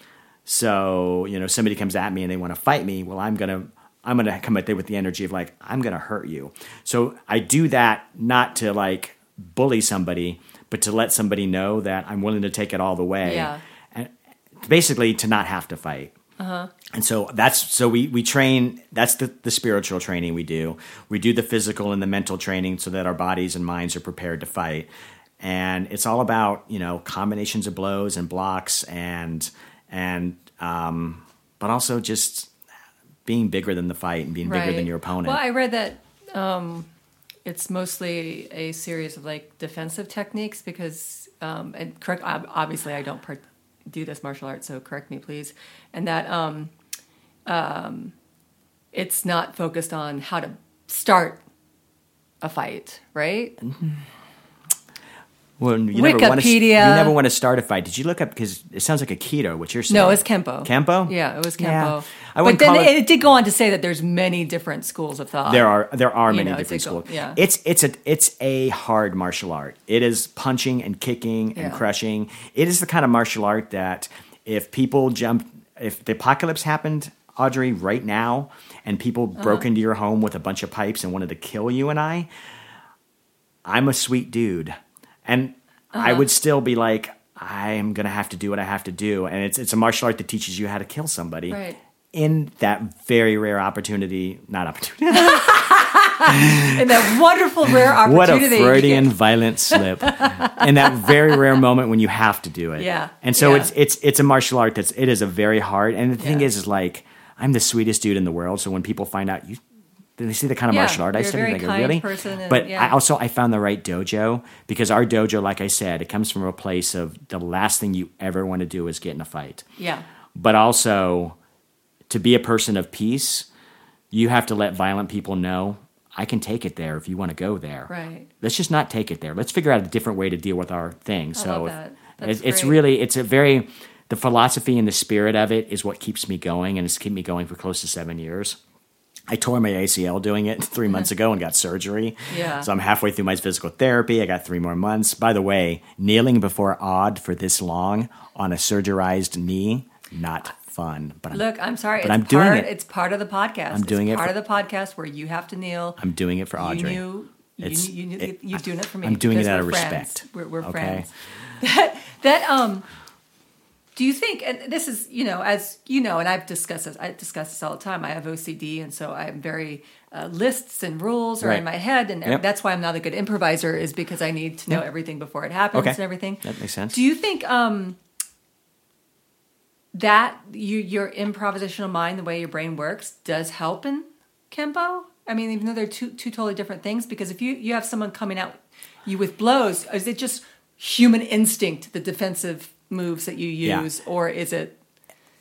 S3: So, you know, somebody comes at me and they want to fight me, well, I'm going to I'm going to come at them with the energy of like I'm going to hurt you. So, I do that not to like bully somebody, but to let somebody know that I'm willing to take it all the way.
S1: Yeah.
S3: And basically to not have to fight. Uh-huh. And so that's so we we train. That's the the spiritual training we do. We do the physical and the mental training so that our bodies and minds are prepared to fight. And it's all about you know combinations of blows and blocks and and um, but also just being bigger than the fight and being bigger than your opponent.
S1: Well, I read that um, it's mostly a series of like defensive techniques because, um, and correct, obviously I don't per- do this martial art, so correct me please. And that um, um, it's not focused on how to start a fight, right?
S3: Well, you never want to. You never want to start a fight. Did you look up because it sounds like aikido? What you're saying?
S1: No, it's Kempo.
S3: Kempo?
S1: Yeah, it was Kempo.
S3: Yeah. I
S1: but then it,
S3: it-
S1: did go on to say that there's many different schools of thought.
S3: There are there are many
S1: know, it's
S3: different
S1: go-
S3: schools.
S1: yeah.
S3: It's it's a it's a hard martial art. It is punching and kicking and
S1: Yeah.
S3: crushing. It is the kind of martial art that if people jump if the apocalypse happened, Audrey, right now, and people
S1: Uh-huh.
S3: broke into your home with a bunch of pipes and wanted to kill you and I, I'm a sweet dude. And I
S1: Uh-huh.
S3: would still be like, I am gonna have to do what I have to do. And it's it's a martial art that teaches you how to kill somebody.
S1: Right.
S3: In that very rare opportunity, not opportunity.
S1: in that wonderful rare opportunity.
S3: what a. Freudian violent slip in that very rare moment when you have to do it.
S1: Yeah,
S3: And so
S1: yeah.
S3: it's it's it's a martial art that's it is a very hard. And the thing
S1: Yeah.
S3: is, is like I'm the sweetest dude in the world. So when people find out you. They see the kind of
S1: Yeah,
S3: martial art I study. They go, really?
S1: and-
S3: but
S1: yeah.
S3: I also I found the right dojo because our dojo, like I said, it comes from a place of the last thing you ever want to do is get in a fight
S1: Yeah.
S3: but also to be a person of peace, you have to let violent people know I can take it there if you want to go there.
S1: Right.
S3: Let's just not take it there. Let's figure out a different way to deal with our thing. so
S1: love that.
S3: It's really it's a very the philosophy and the spirit of it is what keeps me going and it's kept me going for close to seven years. I tore my ACL doing it three months ago and got surgery.
S1: Yeah.
S3: So I'm halfway through my physical therapy. I got three more months. By the way, kneeling before odd for this long on a surgerized knee, not fun. But I'm,
S1: Look, I'm sorry.
S3: But
S1: it's
S3: I'm doing it.
S1: It's part of the podcast.
S3: I'm doing
S1: it's
S3: it
S1: part
S3: for-
S1: of the podcast where you have to kneel.
S3: I'm doing it for Audrey.
S1: You knew. You,
S3: It's-
S1: you knew,
S3: it-
S1: you're doing it for me.
S3: I'm doing it out of
S1: friends.
S3: respect.
S1: We're, we're
S3: Okay.
S1: friends. That that um. Do you think, and this is, you know, as you know, and I've discussed this, I discuss this all the time. I have OCD, and so I'm very uh, lists and rules are
S3: Right.
S1: in my head, and
S3: Yep.
S1: that's why I'm not a good improviser, is because I need to know
S3: Yep.
S1: everything before it happens
S3: Okay.
S1: and everything.
S3: That makes sense.
S1: Do you think um, that you, your improvisational mind, the way your brain works, does help in kempo? I mean, even though they're two two totally different things, because if you you have someone coming at you with blows, is it just human instinct, the defensive moves that you
S3: Yeah.
S1: use, or is it?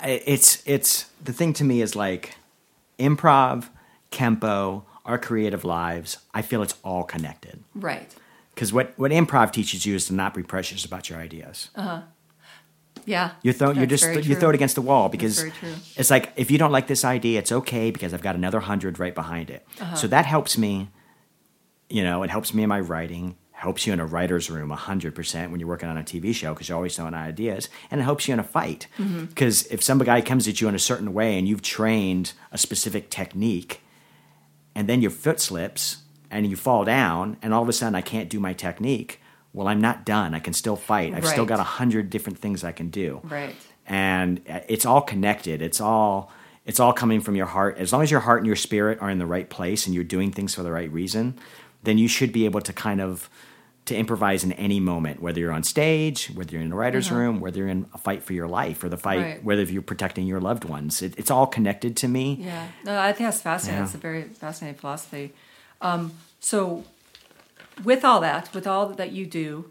S3: It's it's the thing to me is like improv, kempo, our creative lives. I feel it's all connected
S1: Right.
S3: because what what improv teaches you is to not be precious about your ideas. Uh-huh.
S1: Yeah.
S3: You throw you just you throw it against the wall because it's like if you don't like this idea, it's okay because I've got another hundred right behind it.
S1: Uh-huh.
S3: So that helps me. You know, it helps me in my writing. Helps you in a writer's room hundred percent when you're working on a TV show because you're always throwing out ideas, and it helps you in a fight
S1: Mm-hmm.
S3: because if some guy comes at you in a certain way and you've trained a specific technique, and then your foot slips and you fall down, and all of a sudden I can't do my technique. Well, I'm not done. I can still fight. I've still got a hundred different things I can do
S1: Right.
S3: and it's all connected it's all it's all coming from your heart as long as your heart and your spirit are in the right place and you're doing things for the right reason then you should be able to kind of to improvise in any moment whether you're on stage whether you're in a writer's room whether you're in a fight for your life or the fight.
S1: Right.
S3: whether you're protecting your loved ones it, it's all connected to me
S1: Yeah, no, I think that's fascinating.
S3: Yeah.
S1: It's a very fascinating philosophy. Um, so, with all that, with all that you do,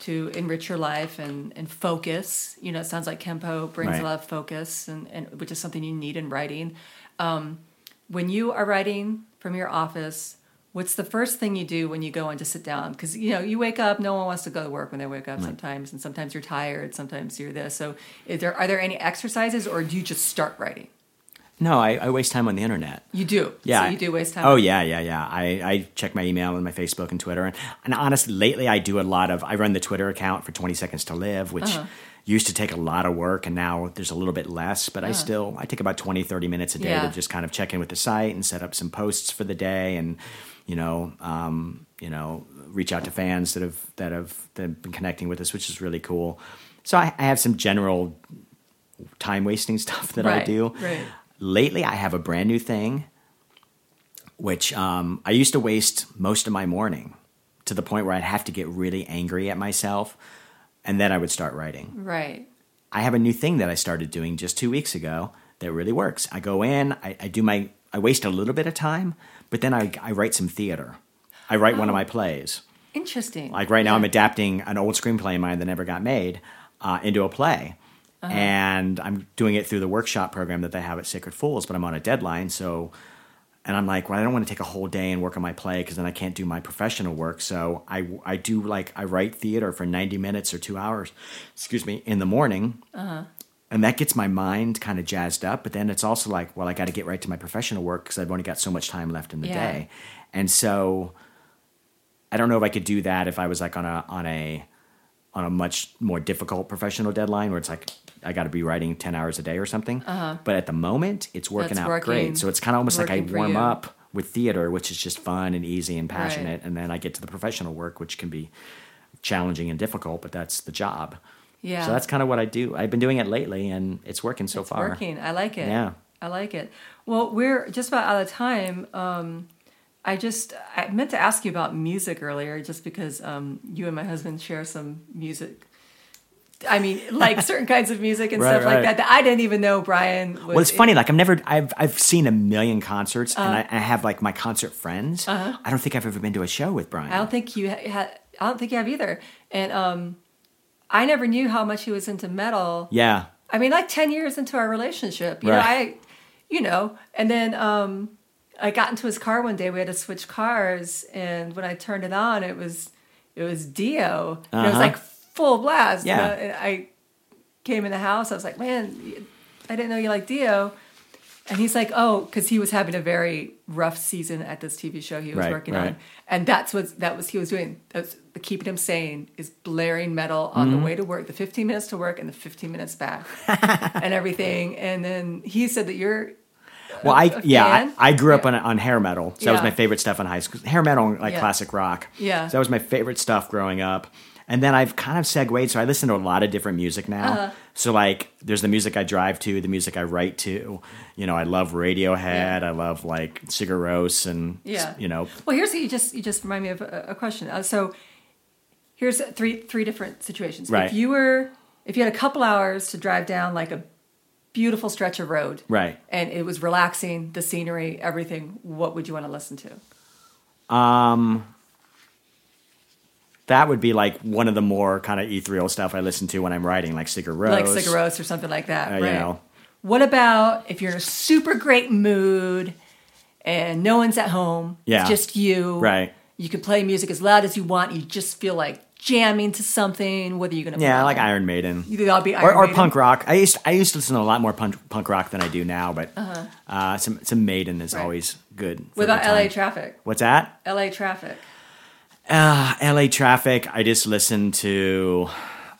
S1: to enrich your life and, and focus. You know, it sounds like Kempo brings
S3: Right.
S1: a lot of focus, and, and which is something you need in writing. Um, when you are writing from your office, what's the first thing you do when you go in to sit down? Because you know you wake up. No one wants to go to work when they wake up sometimes, and sometimes you're tired. Sometimes you're this. So, is there are there any exercises, or do you just start writing?
S3: No, I, I waste time on the internet.
S1: You do.
S3: Yeah,
S1: So you do waste time.
S3: Oh yeah, yeah, yeah. I, I check my email and my Facebook and Twitter, and, and honestly, lately I do a lot of. I run the Twitter account for Twenty Seconds to Live, which
S1: Uh-huh.
S3: Used to take a lot of work, and now there's a little bit less. But I still I take about 20, 30 minutes a day.
S1: Yeah.
S3: to just kind of check in with the site and set up some posts for the day, and you know, um, you know, reach out to fans that have that have that have been connecting with us, which is really cool. So I, I have some general time wasting stuff that I do.
S1: right.
S3: Lately, I have a brand new thing, which um, I used to waste most of my morning to the point where I'd have to get really angry at myself, and then I would start writing.
S1: Right.
S3: I have a new thing that I started doing just two weeks ago that really works. I go in, I, I do my, I waste a little bit of time, but then I, I write some theater. I write one of my plays.
S1: Interesting.
S3: Like right now,
S1: Yeah.
S3: I'm adapting an old screenplay of mine that never got made uh, into a play.
S1: Uh-huh.
S3: And I'm doing it through the workshop program that they have at Sacred Fools, but I'm on a deadline. So, and I'm like, well, I don't want to take a whole day and work on my play because then I can't do my professional work. So I, I do like, I write theater for 90 minutes or two hours, excuse me, in the morning.
S1: Uh-huh.
S3: And that gets my mind kind of jazzed up. But then it's also like, well, I got to get right to my professional work because I've only got so much time left in the
S1: Yeah.
S3: day. And so I don't know if I could do that if I was like on a on a on a much more difficult professional deadline where it's like I got to be writing ten hours a day or something. But at the moment, it's working
S1: That's
S3: out
S1: working-
S3: great. So it's kind of almost like I warm
S1: you.
S3: up with theater, which is just fun and easy and passionate,
S1: Right.
S3: and then I get to the professional work, which can be challenging and difficult, but that's the job.
S1: Yeah.
S3: So that's kind of what I do. I've been doing it lately, and it's working so
S1: it's
S3: far.
S1: working. I like it.
S3: Yeah.
S1: I like it. Well, we're just about out of time. Um, I just I meant to ask you about music earlier, just because um, you and my husband share some music. I mean, like certain kinds of music and
S3: Right,
S1: stuff like
S3: right.
S1: that. That I didn't even know Brian was.
S3: Well, it's funny. Like I've never, I've I've seen a million concerts, and
S1: Uh-huh.
S3: I, I have like my concert friends. I don't think I've ever been to a show with Brian.
S1: I don't think you ha- had. I don't think you have either. And um, I never knew how much he was into metal.
S3: yeah,
S1: I mean, like 10 years into our relationship, you know, I, you know, and then um, I got into his car one day. We had to switch cars. And when I turned it on, it was, it was Dio. And it was
S3: Uh-huh.
S1: like full blast. you
S3: Yeah.
S1: know, I came in the house. I was like, man, I didn't know you liked Dio. And he's like, oh, because he was having a very rough season at this TV show he was
S3: Right,
S1: working
S3: right.
S1: on, and that's what that was he was doing. That's the keeping him sane is blaring metal on
S3: Mm-hmm.
S1: the way to work, the 15 minutes to work and the 15 minutes back, and everything. And then he said that you're
S3: Well, I
S1: a
S3: yeah? I, I grew up
S1: Yeah.
S3: on on hair metal. So that was my favorite stuff in high school. Hair metal, like
S1: Yeah.
S3: classic rock.
S1: Yeah.
S3: so that was my favorite stuff growing up. And then I've kind of segued, so I listen to a lot of different music now.
S1: Uh-huh.
S3: So like, there's the music I drive to, the music I write to. You know, I love Radiohead. I love like Sigur Rós, and
S1: Yeah.
S3: you know,
S1: Well, here's you just you just remind me of a, a question. Uh, so here's three three different situations.
S3: Right.
S1: If you were if you had a couple hours to drive down like a beautiful stretch of road,
S3: Right.
S1: and it was relaxing, the scenery, everything, what would you want to listen to?
S3: That would be like one of the more kind of ethereal stuff I listen to when I'm writing, like Sigur Rós.
S1: Like Sigur Rós or something like that,
S3: Uh, you know.
S1: What about if you're in a super great mood and no one's at home?
S3: Yeah.
S1: It's just you.
S3: Right.
S1: You can play music as loud as you want. You just feel like jamming to something. Whether you're gonna
S3: Yeah,
S1: put
S3: like
S1: on-
S3: Iron Maiden.
S1: Either I'll be
S3: or,
S1: Iron
S3: or
S1: Maiden.
S3: punk rock. I used I used to listen to a lot more punk punk rock than I do now, but
S1: Uh-huh.
S3: uh some some Maiden is
S1: Right.
S3: always good.
S1: What about LA traffic?
S3: What's that?
S1: LA traffic.
S3: Uh, LA traffic. I just listen to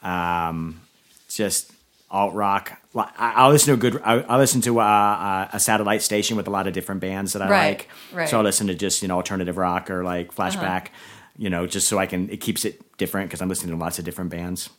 S3: um, just alt rock. I- I'll listen to a good. I I listen to uh, uh, a satellite station with a lot of different bands that I
S1: Right,
S3: like.
S1: right. Uh-huh.
S3: So I listen to just you know alternative rock or like flashback. You know, just so I can. It keeps it different because I'm listening to lots of different bands.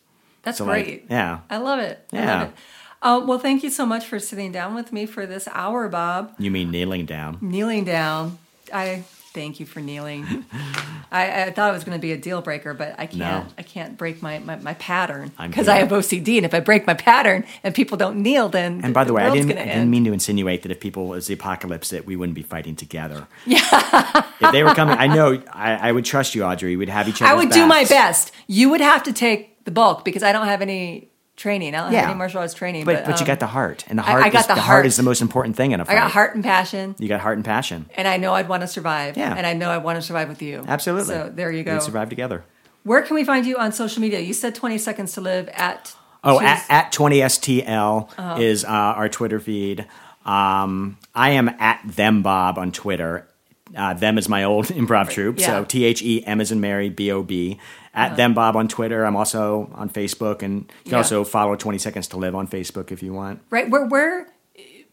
S1: That's
S3: So, like,
S1: great.
S3: yeah.
S1: I love it. I
S3: Yeah.
S1: love it. Uh, well, thank you so much for sitting down with me for this hour, Bob.
S3: You mean kneeling down?
S1: Kneeling down. I Thank you for kneeling. I, I thought it was going to be a deal breaker, but I can't.
S3: No.
S1: I can't break my, my, my pattern because I have OCD, and if I break my pattern and people don't kneel, then
S3: And by the way, I didn't, I didn't
S1: end.
S3: mean to insinuate that if people was the apocalypse that we wouldn't be fighting together. Yeah. if they were coming, I know I, I would trust you, Audrey. We'd have each other.
S1: I would do my best. You would have to take the bulk because I don't have any training. I don't
S3: Yeah.
S1: have any martial arts training.
S3: But, but, you
S1: um,
S3: got the heart, and the heart.
S1: I got
S3: is,
S1: the
S3: heart
S1: heart.
S3: is the most important thing in a
S1: I
S3: fight.
S1: I got heart and passion,
S3: You got heart and passion.
S1: and I know I'd want to survive.
S3: Yeah.
S1: and I know I want to survive with you.
S3: Absolutely.
S1: So there you go.
S3: We'd survive together.
S1: Where can we find you on social media? You said 20 seconds to live at.
S3: Oh, at, at 20STL
S1: Uh-huh.
S3: is uh, our Twitter feed. Um, I am at them Bob on Twitter. Uh, them is my old improv troupe.
S1: Yeah.
S3: So T H E M as in Mary B O B. At them Bob on Twitter. I'm also on Facebook, and you can
S1: Yeah.
S3: also follow 20 Seconds to Live on Facebook if you want.
S1: right where where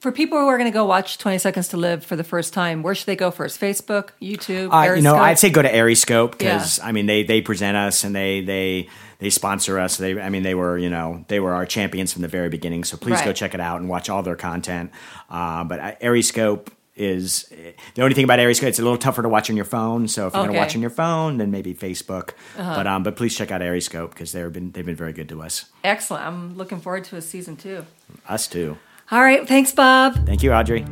S1: for people who are going to go watch 20 seconds to live for the first time where should they go first facebook youtube
S3: Uh, you know, I'd say go to Ariscope because
S1: Yeah.
S3: I mean they they present us and they they they sponsor us. They I mean they were you know they were our champions from the very beginning. So please go check it out and watch all their content. Uh, but uh, Ariscope is the only thing about Ariscope. It's a little tougher to watch on your phone. So if you're going to watch on your phone, then maybe Facebook.
S1: Uh-huh.
S3: But um, but please check out Ariscope because they've been they've been very good to us.
S1: excellent i'm looking forward to a season two
S3: Us too.
S1: all right thanks bob
S3: Thank you, Audrey.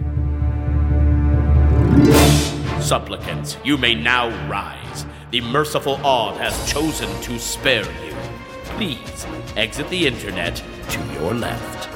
S2: Supplicants, you may now rise. The merciful Odd has chosen to spare you. Please exit the internet to your left.